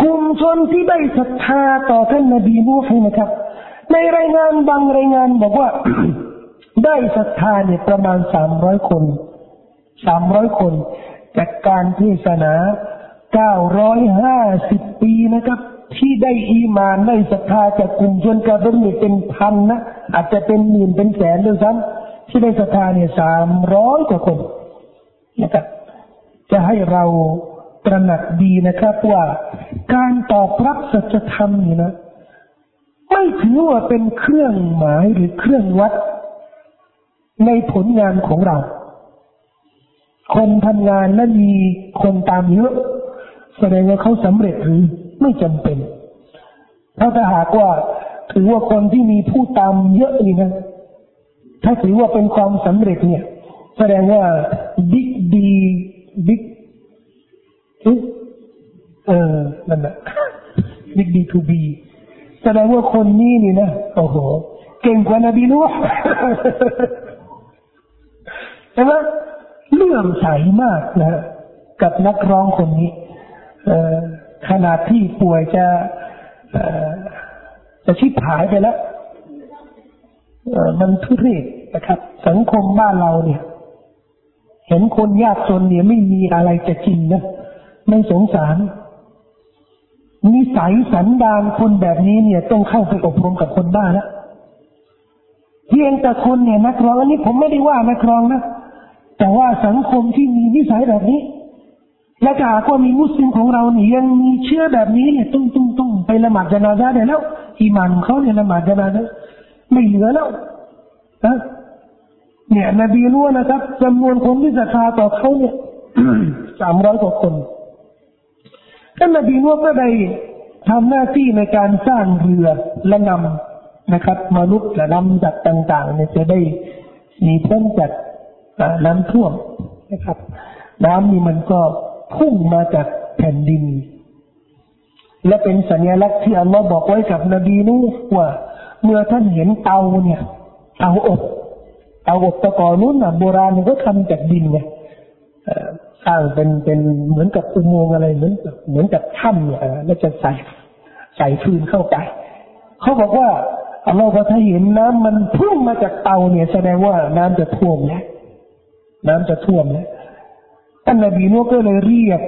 Speaker 1: กลุ่มชนที่ได้ศรัทธาต่อท่านนบีนูฮ์นะครับ ในรายงานบางรายงานบอกว่า ได้ศรัทธาเนี่ยประมาณสามร้อยคนสามร้อยคน จากการเทศนาเก้าร้อยห้าสิบปีนะครับ ที่ได้อีมานได้ศรัทธาจากกลุ่มชนกระเบื้องเป็นพันนะอาจจะเป็นหมื่นเป็นแสนด้วยซ้ำที่ได้ศรัทธาเนี่ยสามร้อยกว่าคนนะครับจะให้เรา ตระหนักดีนะครับว่าการตอบรับสัจธรรมนี่นะ ไม่ถือว่าเป็นเครื่องหมายหรือเครื่องวัด ในผลงานของเรา คนทำงานและมีคนตามเยอะ แสดงว่าเขาสำเร็จหรือไม่จำเป็นเพราะถ้าหากว่าถือว่าคนที่มีผู้ตามเยอะนี่นะ ถ้าถือว่าเป็นความสำเร็จเนี่ย แสดงว่าบิ๊กดีบิ๊ก เออนั่นแหละบิ๊กดีทูบีแสดงว่าคนนี้นี่นะโอ้โหเก่งกว่านบีนูห์ใช่ไหมเลื่อมใสมากนะกับนักร้องคนนี้ขนาดที่ป่วยจะจะชิบหายไปแล้วมันทุเรศนะครับ สังคมบ้านเราเนี่ย เห็นคนยากจนเนี่ยไม่มีอะไรจะกินนะ ไม่สงสาร นิสัยสันดานคนแบบนี้เนี่ย ต้องเข้าไปอบรมกับคนบ้าแล้วเพียงแต่คนเนี่ยนักร้องอันนี้ผมไม่ได้ว่านักร้องนะแต่ว่าสังคมที่มีนิสัยแบบนี้ และถ้าหากว่ามีมุสลิมของเราเนี่ยยังมีเชื่อแบบนี้เนี่ยตุ้งตุ้งตุ้งไปละหมาดจนาซาได้แล้วอิมานของเขาเนี่ยละหมาดจนาซาไม่เหลือแล้วนะเนี่ยนบีรู้นะครับจำนวนคนที่ศรัทธาต่อเขาเนี่ยสามร้อยกว่าคน ท่านนบีรู้ก็ได้ทำหน้าที่ในการสร้างเรือและนำนะครับ มนุษย์และนำจากต่างๆเนี่ยจะได้มีพ้นจากน้ำท่วมนะครับ น้ำนี่มันก็พุ่งมาจากแผ่นดิน และเป็นสัญลักษณ์ที่อัลลอฮ์บอกไว้กับนบีนูว่า เมื่อท่านเห็นเตาเนี่ยเตาอบเตาอบตะกอนู้นอะโบราณมันก็ทำจากดินไง ร้างเป็นเป็นเหมือนกับอุโมงค์อะไรเหมือนกับเหมือนกับถ้ำเนี่ยแล้วจะใส่ใส่ฟืนเข้าไปเขาบอกว่าอัลลอฮ์พอถ้าเห็นน้ำมันพุ่งมาจากเตาเนี่ยแสดงว่าน้ำจะท่วมแล้วน้ำจะท่วมแล้วท่านนบีนูก็เลยเรียก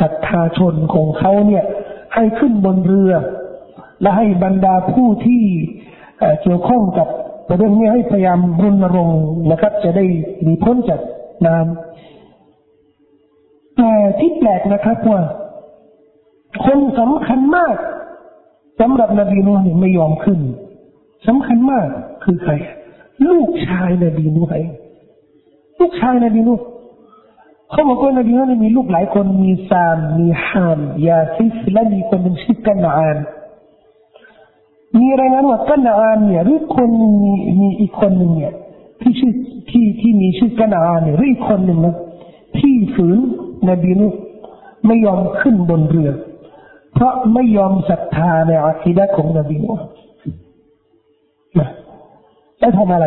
Speaker 1: ศรัทธาชนของเขาเนี่ย ให้ขึ้นบนเรือ และให้บรรดาผู้ที่เกี่ยวข้องกับเรื่องนี้ให้พยายามรณรงค์นะครับ จะได้หนีพ้นจากน้ำ แต่ที่แปลกนะครับว่า คนสำคัญมากสำหรับนบีนูเนี่ยไม่ยอมขึ้นสำคัญมากคือใคร ลูกชายนบีนูไงลูกชายนบีนูเขาบอกว่านบีนั้นมีลูกหลายคนมีซามมีฮามยาซิสและมีคนหนึ่งชื่อกันอานมีรายงานว่ากันอานเนี่ยหรือคนมีมีอีกคนหนึ่งเนี่ยที่ชื่อที่ที่มีชื่อกันอานเนี่ยหรืออีกคนหนึ่งนะที่ฝืน นบีนุไม่ยอมขึ้นบนเรือ เพราะไม่ยอมศรัทธาในอาคีดะของนบีนุนะแล้วทำอะไร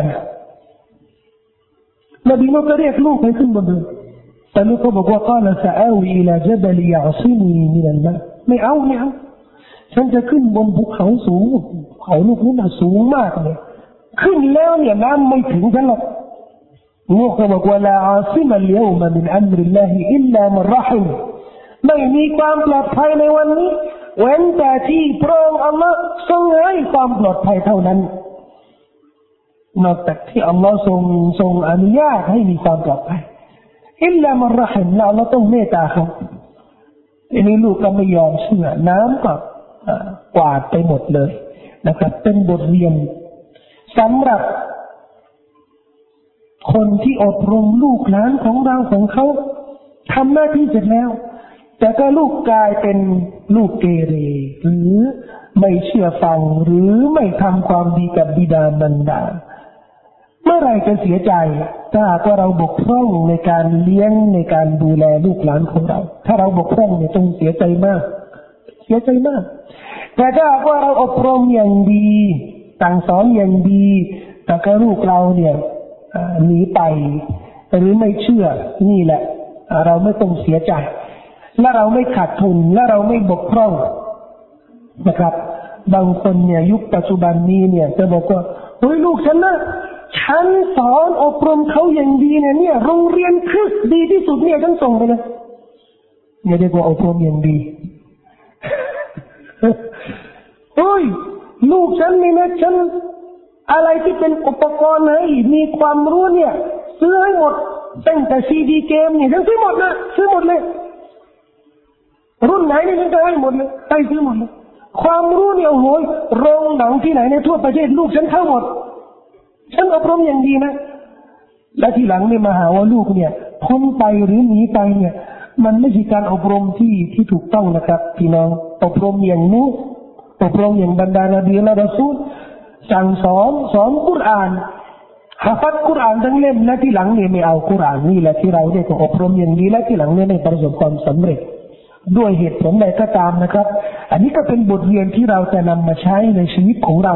Speaker 1: นบีนุก็เรียกลูกให้ขึ้นบนเรือแต่ลูกก็บอกว่าก็ละสะอาวีลาจบลียาซินีมินันมาไม่เอาไม่เอาฉันจะขึ้นบนภูเขาสูงเขาลูกนี้นะสูงมากเลยขึ้นแล้วเนี่ยน้ำไม่ถึงฉันหรอก ลูกก็บอกว่าلا عاصم اليوم من أمر الله إلا من رحم ไม่มีความปลอดภัยในวันนี้เว้นแต่ที่พระองค์อัลลอฮ์ทรงให้ความปลอดภัยเท่านั้น นอกจากที่อัลลอฮ์ทรงทรงอนุญาตให้มีความปลอดภัยอิลลามันรหิมแล้วเราต้องเมตตาเขาอันนี้ลูกก็ไม่ยอมเชื่อน้ำก็กวาดไปหมดเลยนะครับ เป็นบทเรียนสำหรับ คนที่อบรมลูกหลานของเราของเขาทำหน้าที่เสร็จแล้ว แต่ก็ลูกกลายเป็นลูกเกเร หรือไม่เชื่อฟังหรือไม่ทำความดีกับบิดามารดาเมื่อไรจะเสียใจ ถ้าหากว่าเราบกพร่องในการเลี้ยงในการดูแลลูกหลานของเรา ถ้าเราบกพร่องเนี่ยต้องเสียใจมาก เสียใจมาก แต่ถ้าหากว่าเราอบรมอย่างดีสั่งสอนอย่างดีแต่ก็ลูกเราเนี่ย หนีไป หรือไม่เชื่อนี่แหละ เราไม่ต้องเสียใจ และเราไม่ขาดทุนและเราไม่บกพร่องนะครับ บางคนเนี่ยยุคปัจจุบันนี้เนี่ย จะบอกว่าเฮ้ยลูกฉันนะฉันสอนอบรมเขาอย่างดีเนี่ยเนี่ย โรงเรียนคริสดีที่สุดเนี่ยฉันส่งไปเลยเนี่ยเรียกว่าอบรมอย่างดีเฮ้ยลูกฉันนี่นะฉัน อะไรที่เป็นอุปกรณ์ให้มีความรู้เนี่ย ซื้อให้หมดตั้งแต่ซีดีเกมเนี่ยฉันซื้อหมดนะซื้อหมดเลย รุ่นไหนนี่ฉันจะให้หมดเลยให้ซื้อหมดเลยความรู้เนี่ยโอ้โหโรงหนังที่ไหนในทั่วประเทศลูกฉันเข้าหมด ฉันอบรมอย่างดีนะและทีหลังเนี่ยมาหาว่าลูกเนี่ยพ้นไปหรือหนีไปเนี่ย มันไม่ใช่การอบรมที่ที่ถูกต้องนะครับ พี่น้องอบรมอย่างนี้อบรมอย่างบรรดานาบีและรอซูล สั่งสอนสอนกุรอานฮาฟัดกุรอานทั้งเล่มและที่หลังเนี่ยไม่เอากุรอานนี่แหละที่เราได้ก็อบรมอย่างดีและที่หลังเนี่ยไม่ประสบความสำเร็จ ด้วยเหตุผลใดก็ตามนะครับ อันนี้ก็เป็นบทเรียนที่เราจะนำมาใช้ในชีวิตของเรา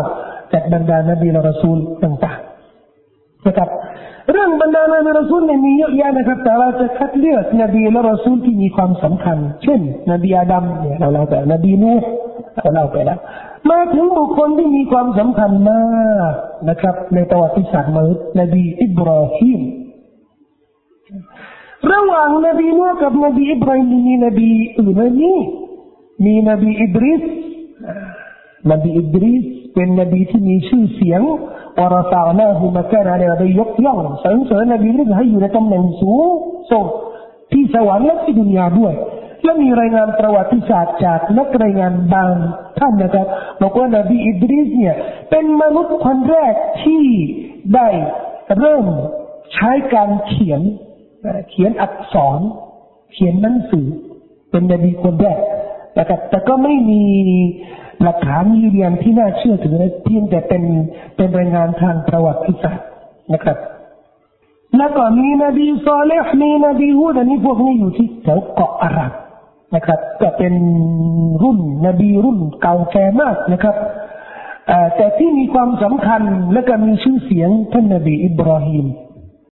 Speaker 1: จากบรรดานบีละรอซูลต่างๆนะครับเรื่องบรรดานบีรอซูลเนี่ยมีเยอะแยะนะครับ แต่เราจะคัดเลือกนบีละรอซูลที่มีความสำคัญ เช่น นบีอาดัมเนี่ยเราเล่าไปนบีนูเราเล่าไปแล้ว มาถึงบุคคลที่มีความสำคัญมากนะครับ ในประวัติศาสตร์มนุษย์นบีอิบราฮิมระหว่างนบีนูกับนบีอิบราฮิมมีนบีอื่นไหมมีมีนบีอิดริสนบีอิดริสเป็นนบีที่มีชื่อเสียงวรสานาหุมาแกนาเนี่ยได้ยกย่องสรรเสริญนบีเรื่องให้อยู่ในตำแหน่งสูงส่งที่สวรรค์และที่ดุนยาด้วย และมีรายงานประวัติศาสตร์จากนักรายงานบางท่านนะครับบอกว่านบีอิดริสเนี่ยเป็นมนุษย์คนแรกที่ได้เริ่มใช้การเขียนเขียนอักษร เขียนหนังสือ เป็นนบีคนแรกนะครับแต่ก็ไม่มีหลักฐานยืนยันที่น่าเชื่อถือเพียงแต่เป็นเป็นรายงานทางประวัติศาสตร์นะครับแล้วก็มีนบีซอเลห์มีนบีฮูดอันนี้พวกนี้อยู่ที่แถวเกาะอาหรับ นะครับ ก็เป็นรุ่นนบีรุ่นเก่าแก่มากนะครับแต่ที่มีความสำคัญและก็มีชื่อเสียงท่านนบีอิบราฮิม